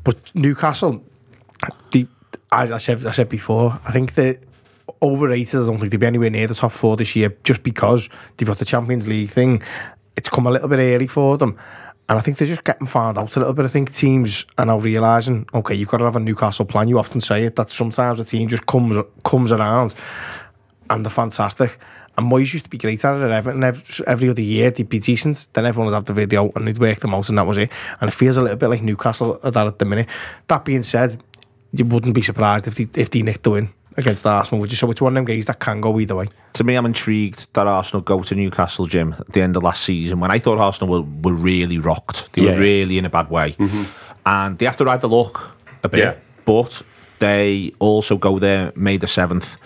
But Newcastle, the as I said, I said before, I think they're overrated. I don't think they'll be anywhere near the top four this year just because they've got the Champions League thing. It's come a little bit early for them. And I think they're just getting found out a little bit. I think teams are now realising, okay, you've got to have a Newcastle plan. You often say it, that sometimes a team just comes comes around and they're fantastic. And Moyes used to be great at it at Everton. Every, other year, they'd be decent. Then everyone would have the video and they'd work them out, and that was it. And it feels a little bit like Newcastle at that at the minute. That being said, you wouldn't be surprised if they, if they nicked the win against Arsenal, would you? So it's one of them games that can go either way. To me, I'm intrigued that Arsenal go to Newcastle, Jim, at the end of last season when I thought Arsenal were, were really rocked. They Yeah. were really in a bad way. Mm-hmm. And they have to ride the luck a bit. Yeah. But they also go there May the 7th.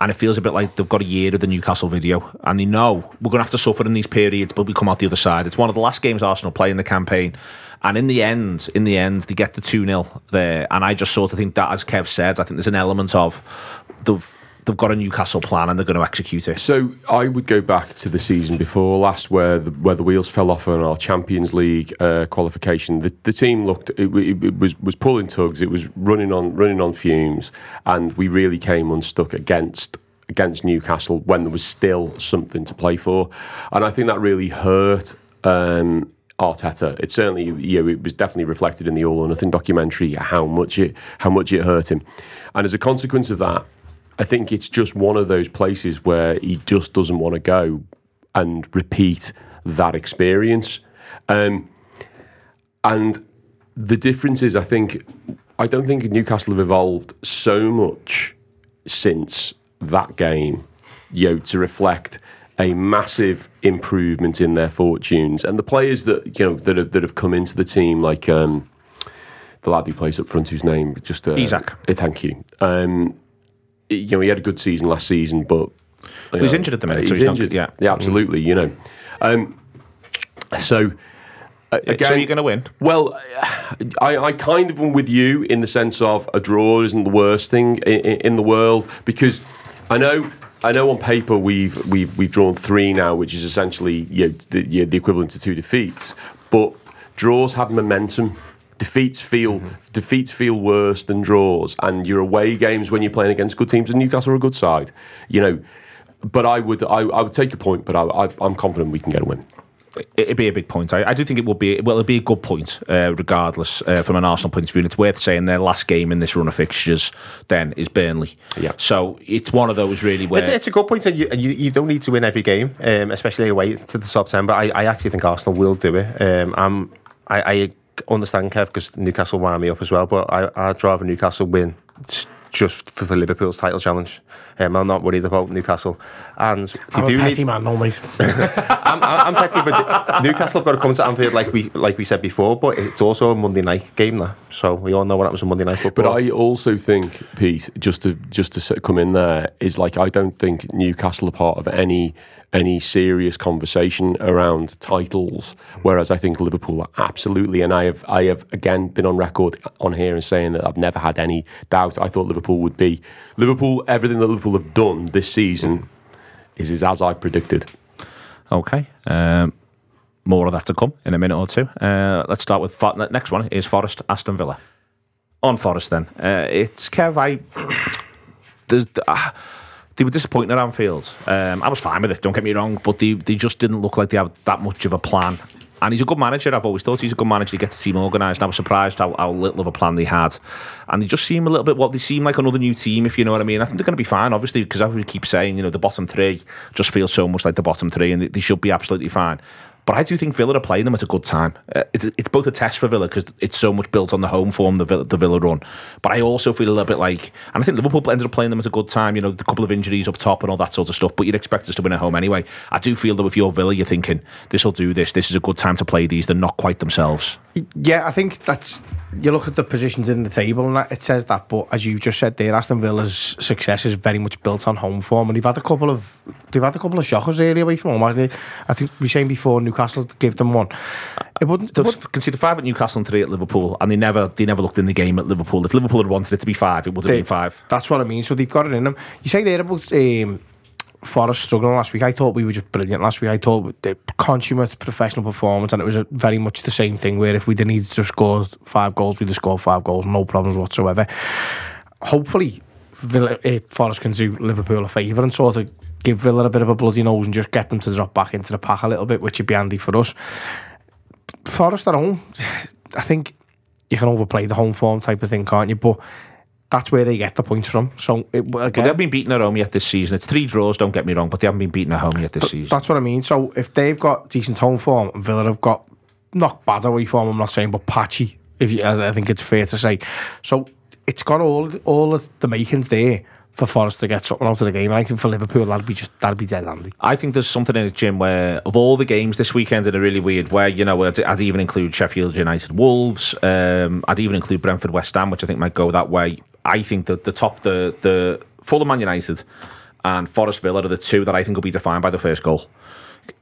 And it feels a bit like they've got a year of the Newcastle video. And they know we're going to have to suffer in these periods, but we come out the other side. It's one of the last games Arsenal play in the campaign. And in the end, in the end, they get the 2 0 there. And I just sort of think that, as Kev said, I think there's an element of they've, they've got a Newcastle plan and they're going to execute it. So I would go back to the season before last, where the, where the wheels fell off on our Champions League uh, qualification. The, the team looked it, it, it was was pulling tugs. It was running on running on fumes, and we really came unstuck against against Newcastle when there was still something to play for, and I think that really hurt. Um, Arteta. It certainly, you know, it was definitely reflected in the All or Nothing documentary how much it how much it hurt him, and as a consequence of that, I think it's just one of those places where he just doesn't want to go and repeat that experience. Um, and the difference is, I think, I don't think Newcastle have evolved so much since that game, you know, to reflect a massive improvement in their fortunes and the players that you know that have that have come into the team, like um, the lad who plays up front, whose name just uh, Isak. uh, thank you. Um, you know, he had a good season last season, but you he's know, injured at the minute, He's so he's injured. good, yeah. yeah, absolutely. You know, um, so. uh, so again, you're going to win? well, I, I kind of am with you in the sense of a draw isn't the worst thing in, in the world because I know. I know on paper we've we've we've drawn three now, which is essentially you know, the, you know, the equivalent to two defeats. But draws have momentum. Defeats feel mm-hmm. defeats feel worse than draws, and your away games when you're playing against good teams, and Newcastle are a good side, you know. But I would I, I would take a point, but I, I, I'm confident we can get a win. It'd be a big point. I, I do think it would be. Well, it'd be a good point, uh, regardless, uh, from an Arsenal point of view. And it's worth saying their last game in this run of fixtures then is Burnley. Yeah. So it's one of those really where It's, it's a good point, and you, you, you don't need to win every game, um, especially away to the top ten. But I, I actually think Arsenal will do it. Um, I'm, I, I understand Kev because Newcastle wound me up as well, but I, I'd rather Newcastle win just for, for Liverpool's title challenge. Um, I'm not worried about Newcastle, and they I'm a do petty need. man, no mate. I'm, I'm, I'm petty, but Newcastle have got to come to Anfield like we like we said before. But it's also a Monday night game now, so we all know what happens on Monday night football. But I also think, Pete, just to just to come in there, is like I don't think Newcastle are part of any any serious conversation around titles, whereas I think Liverpool are absolutely. And I have I have again been on record on here and saying that I've never had any doubt. I thought Liverpool would be Liverpool. Everything that Liverpool have done this season is, is as I've predicted. Okay. Um, more of that to come in a minute or two. Uh, let's start with Fo- next one is Forest Aston Villa. On Forest then, uh, it's Kev. I there's, uh, they were disappointing at Anfield. Um, I was fine with it. Don't get me wrong, but they they just didn't look like they had that much of a plan. And he's a good manager. I've always thought he's a good manager. He gets the team organised. And I was surprised how, how little of a plan they had. And they just seem a little bit what they seem like another new team, if you know what I mean. I think they're going to be fine, obviously, because as we keep saying, you know, the bottom three just feels so much like the bottom three, and they, they should be absolutely fine. But I do think Villa are playing them at a good time. Uh, it's, it's both a test for Villa because it's so much built on the home form, the Villa, the Villa run. But I also feel a little bit like, and I think Liverpool ended up playing them at a good time. You know, the couple of injuries up top and all that sort of stuff. But you'd expect us to win at home anyway. I do feel that with your Villa, you're thinking this will do this. This is a good time to play these. They're not quite themselves. Yeah, I think that's you look at the positions in the table and that, it says that. But as you just said there, Aston Villa's success is very much built on home form, and they've had a couple of they've had a couple of shockers really away from home. hasn't they? I think we were saying before Newcastle gave them one. It wouldn't. It They've wouldn't conceded five at Newcastle and three at Liverpool, and they never they never looked in the game at Liverpool. If Liverpool had wanted it to be five, it would have They- been five. That's what I mean. So they've got it in them. You say there about um, Forest struggling last week. I thought we were just brilliant last week. I thought the consummate professional performance, and it was a, very much the same thing. Where if we didn't need to score five goals, we'd have scored five goals, no problems whatsoever. Hopefully, uh, Forest can do Liverpool a favour and sort of give Villa a bit of a bloody nose and just get them to drop back into the pack a little bit, which would be handy for us. Forest at home, I think you can overplay the home form type of thing, can't you? But that's where they get the points from. So it, again, they haven't been beaten at home yet this season. It's three draws, don't get me wrong, but they haven't been beaten at home yet this season. that's what I mean. So if they've got decent home form, and Villa have got not bad away form, I'm not saying, but patchy. If you, I think it's fair to say. So it's got all all the makings there for Forest to get something out of the game. I think for Liverpool that'd be just that'd be dead handy. I think there's something in it, Jim, where of all the games this weekend in a really weird way, you know, I'd, I'd even include Sheffield United Wolves, um, I'd even include Brentford West Ham, which I think might go that way. I think that the top, the the Fulham Man United and Forest Villa are the two that I think will be defined by the first goal.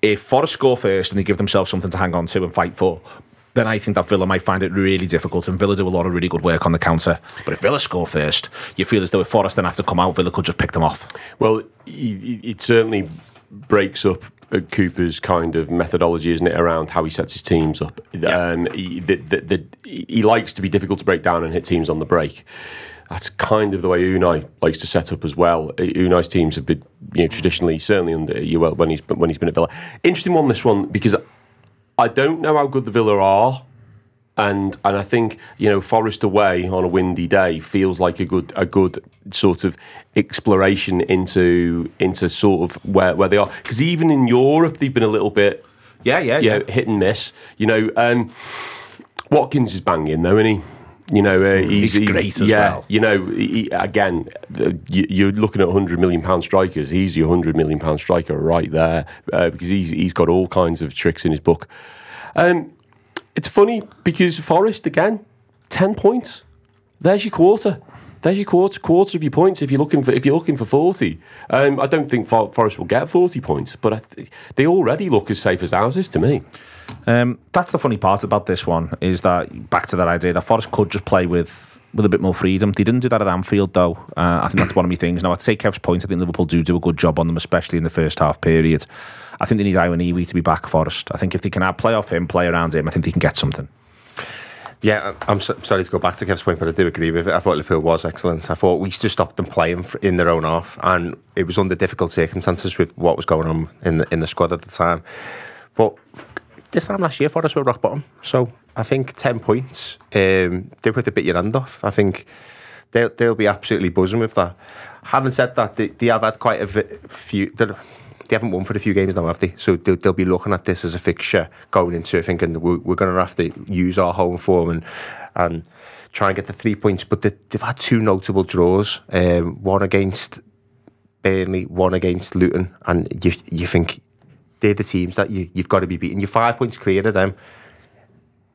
If Forest score first and they give themselves something to hang on to and fight for, then I think that Villa might find it really difficult, and Villa do a lot of really good work on the counter. But if Villa score first, you feel as though if Forest then have to come out, Villa could just pick them off. Well, it, certainly breaks up Cooper's kind of methodology, isn't it, around how he sets his teams up. Um, he, the, the, the, he likes to be difficult to break down and hit teams on the break. That's kind of the way Unai likes to set up as well. Unai's teams have been, you know, traditionally certainly under you well when he's when he's been at Villa. Interesting one this one because I don't know how good the Villa are and and I think you know Forest away on a windy day feels like a good a good sort of exploration into into sort of where where they are because even in Europe they've been a little bit Yeah, yeah, you yeah. hit and miss you know um, Watkins is banging though isn't he you know uh, he's, He's great as yeah well. you know he, again the, you, you're looking at 100 million pound strikers he's your 100 million pound striker right there uh, because he's he's got all kinds of tricks in his book um, it's funny because Forest again, ten points. There's your quarter. There's your quarter quarter of your points if you're looking for if you're looking for forty. Um, I don't think For- Forest will get forty points, but I th- they already look as safe as houses to me. Um, that's the funny part about this one is that back to that idea that Forest could just play with with a bit more freedom. They didn't do that at Anfield though. Uh, I think that's one of my things. Now I take Kev's point. I think Liverpool do do a good job on them, especially in the first half period. I think they need Awoniyi to be back Forest. I think if they can play off him, play around him, I think they can get something. Yeah, I'm so, sorry to go back to Kev's point, but I do agree with it. I thought Liverpool was excellent. I thought we just stopped them playing in their own half, and it was under difficult circumstances with what was going on in the in the squad at the time. But this time last year, for us, we were rock bottom. So I think ten points. Um, they put a bit your hand off. I think they'll they'll be absolutely buzzing with that. Having said that, they, they have had quite a few. They haven't won for a few games now, have they? So they'll, they'll be looking at this as a fixture going into it, thinking we're, we're going to have to use our home form and and try and get the three points. But they, they've had two notable draws. Um, one against Burnley, one against Luton, and you you think they're the teams that you you've got to be beating. You're five points clear of them.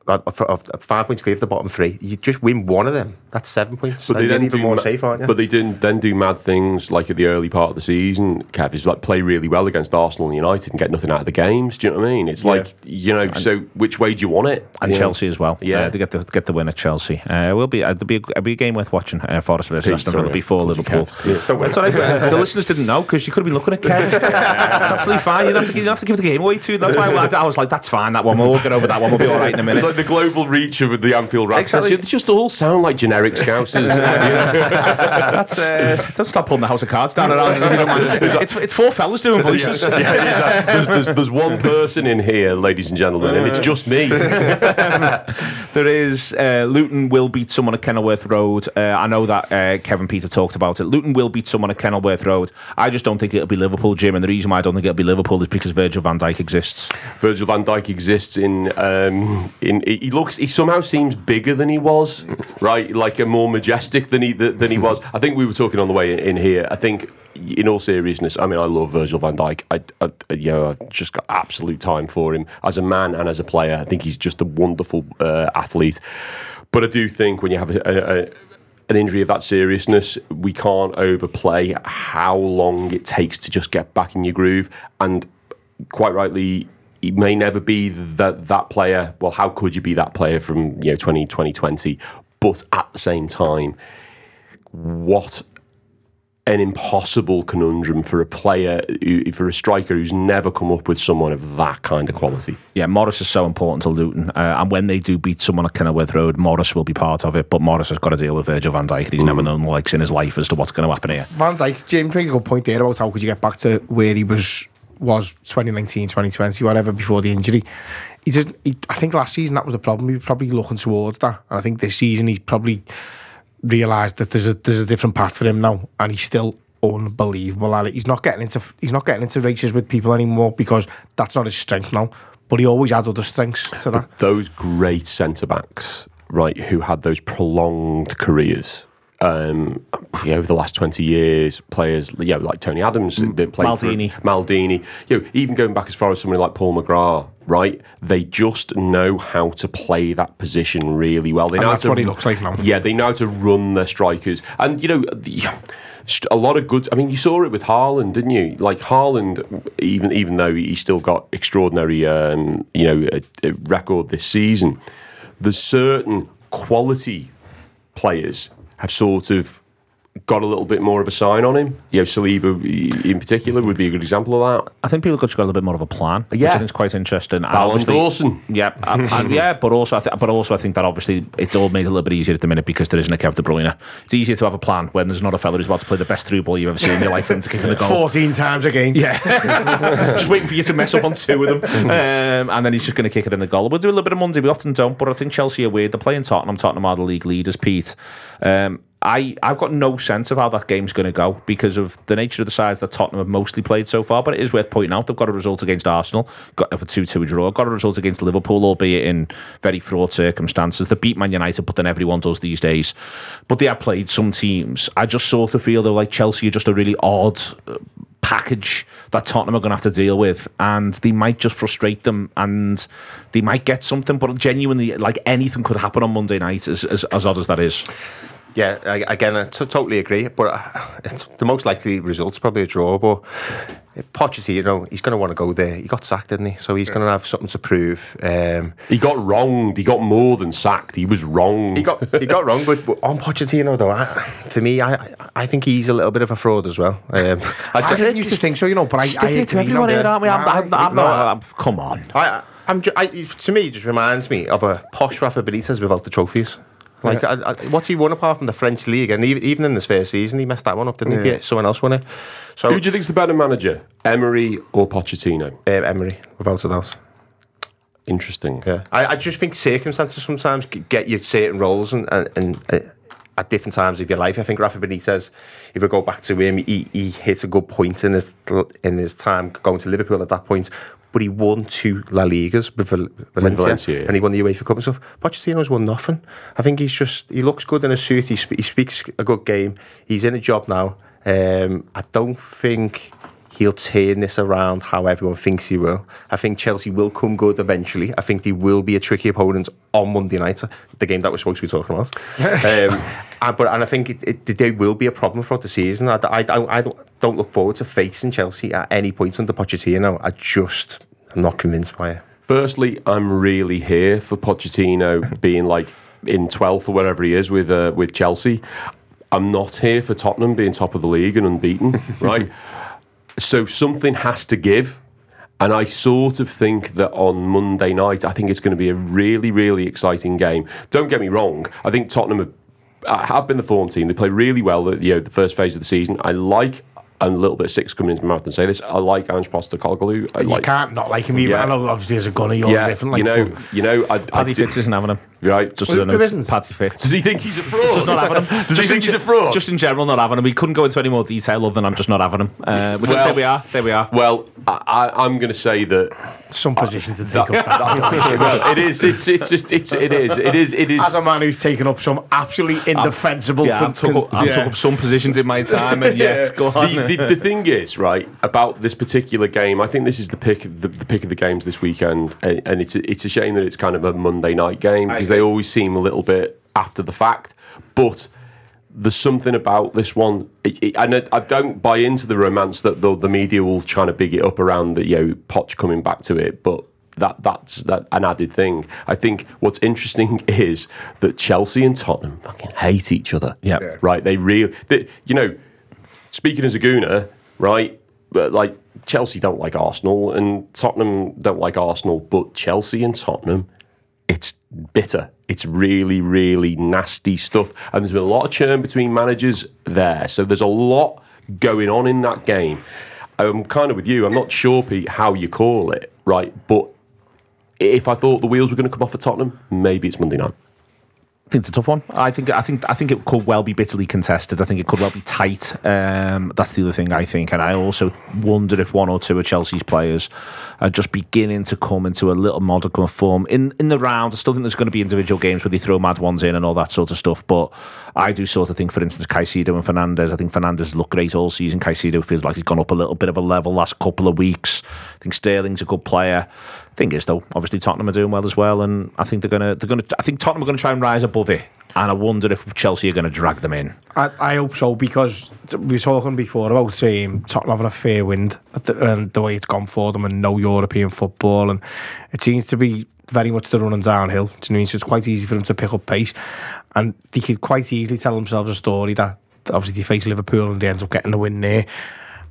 Of, of, of five points clear of the bottom three. You just win one of them. That's seven points. But they you're then even do more ma- safe, aren't you? But they didn't then do mad things like at the early part of the season. Kev is like play really well against Arsenal and United and get nothing out of the games. Do you know what I mean? It's like you know. so which way do you want it? And You know? Chelsea as well. Yeah. uh, to get the get the win at Chelsea. Uh, will be uh, there'll be a, it'll be a game worth watching. Uh, Forest versus Please, Aston Villa before Liverpool. Yeah. That's all right. uh, the listeners didn't know because you could have been looking at Kev. it's absolutely fine. You don't have to, you have to give the game away too. That's why I, I was like, that's fine. That one we'll get over that one. We'll be all right in a minute. The, the global reach of the Anfield Raptors. Exactly. They just all sound like generic scousers. That's uh, don't stop pulling the house of cards down around. if you don't mind. It's, it's four fellas doing voices. Yeah, there's, there's, there's one person in here, ladies and gentlemen, and it's just me. There is uh, Luton will beat someone at Kenilworth Road. Uh, I know that uh, Kevin Peter talked about it. Luton will beat someone at Kenilworth Road. I just don't think it'll be Liverpool, Jim. And the reason why I don't think it'll be Liverpool is because Virgil van Dijk exists. Virgil van Dijk exists in um, in he looks he somehow seems bigger than he was, right? Like a more majestic than he than he was. I think we were talking on the way in here. I think in all seriousness, I mean, I love Virgil van Dijk. I, I you know, I've just got absolute time for him as a man and as a player. I think he's just a wonderful uh, athlete. But I do think when you have a, a, a an injury of that seriousness, we can't overplay how long it takes to just get back in your groove. And quite rightly, he may never be that that player. Well, how could you be that player from you know 20, 2020? But at the same time, what an impossible conundrum for a player, who, for a striker who's never come up with someone of that kind of quality. Yeah, Morris is so important to Luton. Uh, and when they do beat someone at Kenilworth Road, Morris will be part of it. But Morris has got to deal with Virgil van Dijk. and He's never known the likes in his life as to what's going to happen here. Van Dijk, James makes a good point there about how could you get back to where he was was 2019, 2020, whatever before the injury. He just, he, I think last season that was the problem. He was probably looking towards that, and I think this season he's probably realised that there's a there's a different path for him now, and he's still unbelievable at it. He's not getting into he's not getting into races with people anymore because that's not his strength now. But he always adds other strengths to that. Those great centre backs, right, who had those prolonged careers. Um, yeah, over the last twenty years, players, yeah, like Tony Adams, that played for- Maldini. Maldini, you know, even going back as far as somebody like Paul McGrath, right? They just know how to play that position really well. They And know how that's to, what he looks like now. Yeah, they know how to run their strikers, and you know. The, a lot of good. I mean, you saw it with Haaland, didn't you? Like Haaland, even even though he still got extraordinary, um, you know, a, a record this season, there's certain quality players have sort of got a little bit more of a sign on him. You know, Saliba in particular would be a good example of that. I think people have got a little bit more of a plan. which Yeah. I think is quite interesting. And Balance Dawson. Yeah, and, and yeah, but also, I th- but also, I think that obviously it's all made a little bit easier at the minute because there isn't a Kev De Bruyne. It's easier to have a plan when there's not a fella who's about to play the best through ball you've ever seen in your life for him to kick in the goal. 14 times a game. Yeah, just waiting for you to mess up on two of them, um, and then he's just going to kick it in the goal. We'll do a little bit of Monday. We often don't, but I think Chelsea are weird. They're playing Tottenham. Tottenham are the league leaders, Pete. Um, I I've got no sense of how that game's going to go because of the nature of the sides that Tottenham have mostly played so far. But it is worth pointing out they've got a result against Arsenal, got a two two draw, got a result against Liverpool, albeit in very fraught circumstances. They beat Man United, but then everyone does these days. But they have played some teams. I just sort of feel though like Chelsea are just a really odd. uh, Package that Tottenham are going to have to deal with, and they might just frustrate them, and they might get something. But genuinely, like anything could happen on Monday night, as as, as odd as that is. Yeah, I, again, I t- totally agree. But uh, it's, the most likely result's probably a draw. But Pochettino, you know, he's going to want to go there. He got sacked, didn't he? So he's going to have something to prove. Um, He got wronged. He got more than sacked. He was wronged. he got he got wrong, but, but on Pochettino though, I, for me, I I think he's a little bit of a fraud as well. Um, I didn't used to think so, you know, but I, I Sticking it to everyone now. here, aren't we? I'm, I'm, I'm, No, not- I'm- come on. I, I'm ju- I, to me, it just reminds me of a posh Rafa Benitez without the trophies. Like, I, I, what's he won apart from the French league? And even, even in this first season, he messed that one up, didn't he? Yeah. Yeah, someone else won it. So, Who do you think's the better manager, Emery or Pochettino? uh, Emery, without a doubt. Interesting. Yeah, I, I just think circumstances sometimes get you certain roles and and, and uh, at different times of your life. I think Rafa Benitez, if we go back to him, he, he hit a good point in his in his time going to Liverpool at that point. But he won two La Ligas with Val- Valencia, Valencia, yeah. and he won the UEFA Cup and stuff. Pochettino's won nothing. I think he's just he looks good in a suit. He, sp- he speaks a good game. He's in a job now. Um, I don't think he'll turn this around how everyone thinks he will. I think Chelsea will come good eventually. I think they will be a tricky opponent on Monday night, the game that we're supposed to be talking about. um, and, but and I think it, it, they will be a problem throughout the season. I, I, I, I don't, look forward to facing Chelsea at any point under Pochettino. I just am not convinced by it. Firstly, I'm really here for Pochettino being like in 12th or wherever he is with uh, with Chelsea. I'm not here for Tottenham being top of the league and unbeaten, right? So something has to give. And I sort of think that on Monday night, I think it's going to be a really, really exciting game. Don't get me wrong. I think Tottenham have, uh, have been the form team. They play really well. You know, the first phase of the season. I like. And a little bit of six coming into my mouth and say this. I like Ange Postecoglou. I you like, can't not like him. Even. Yeah. I know obviously as a gunner, yours yeah, different. Like, you know, you know. I, Paddy Fitz isn't having him. Right? Just Who- so who you know, isn't? Paddy Fitz. Does he think he's a fraud? Just not having him. Does he think he's a fraud? Just in general, not having him. We couldn't go into any more detail other than I'm just not having him. Uh, which is, Well- there we are. There we are. Well, I, I, I'm going to say that. some position to take that, up that. well, it is. It's, it's just. It's. It is. It is. It is. As a man who's taken up some absolutely indefensible. Yeah, I've took, up, I've yeah. took up some positions in my time, and yes, go on. the, the, the thing is, right, about this particular game, I think this is the pick, the, the pick of the games this weekend, and, and it's a, it's a shame that it's kind of a Monday night game because they always seem a little bit after the fact, but. There's something about this one, it, it, and I, I don't buy into the romance that the, the media will try to big it up around the you know Poch coming back to it, but that that's that an added thing. I think what's interesting is that Chelsea and Tottenham fucking hate each other. Yeah. Yeah. right. They real, they, you know, speaking as a gooner, right? But like Chelsea don't like Arsenal and Tottenham don't like Arsenal, but Chelsea and Tottenham, it's bitter. It's really, really nasty stuff. And there's been a lot of churn between managers there. So there's a lot going on in that game. I'm kind of with you. I'm not sure, Pete, how you call it, right? But if I thought the wheels were going to come off at Tottenham, maybe it's Monday night. I think it's a tough one. I think I think I think it could well be bitterly contested. I think it could well be tight. Um, that's the other thing I think, and I also wonder if one or two of Chelsea's players are just beginning to come into a little modicum of form in in the round. I still think there's going to be individual games where they throw mad ones in and all that sort of stuff. But I do sort of think, for instance, Caicedo and Fernandez. I think Fernandez looked great all season. Caicedo feels like he's gone up a little bit of a level last couple of weeks. I think Sterling's a good player. Thing is, though, obviously Tottenham are doing well as well, and I think they're gonna they're gonna. I think Tottenham are going to try and rise above it, and I wonder if Chelsea are going to drag them in. I, I hope so because we were talking before about um, Tottenham having a fair wind the, and the way it's gone for them and no European football and it seems to be very much the running downhill. Do you know what I mean? So it's quite easy for them to pick up pace and they could quite easily tell themselves a story that obviously they face Liverpool and they end up getting the win there.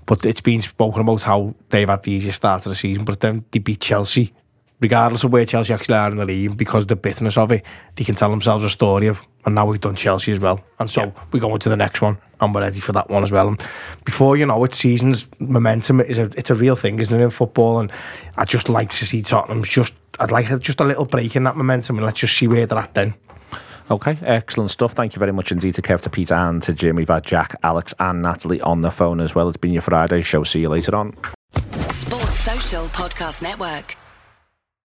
But it's been spoken about how they've had the easiest start of the season, but then they beat Chelsea. Regardless of where Chelsea actually are in the league, because the bitterness of it, they can tell themselves a story of, and now we've done Chelsea as well. And so we go into the next one, and we're ready for that one as well. And before you know it, season's momentum is a it's a real thing, isn't it, in football? And I'd just like to see Tottenham's just I'd like just a little break in that momentum, and let's just see where they're at then. Okay, excellent stuff. Thank you very much indeed to Kev, to Peter, and to Jim. We've had Jack, Alex, and Natalie on the phone as well. It's been your Friday show. See you later on. Sports Social Podcast Network.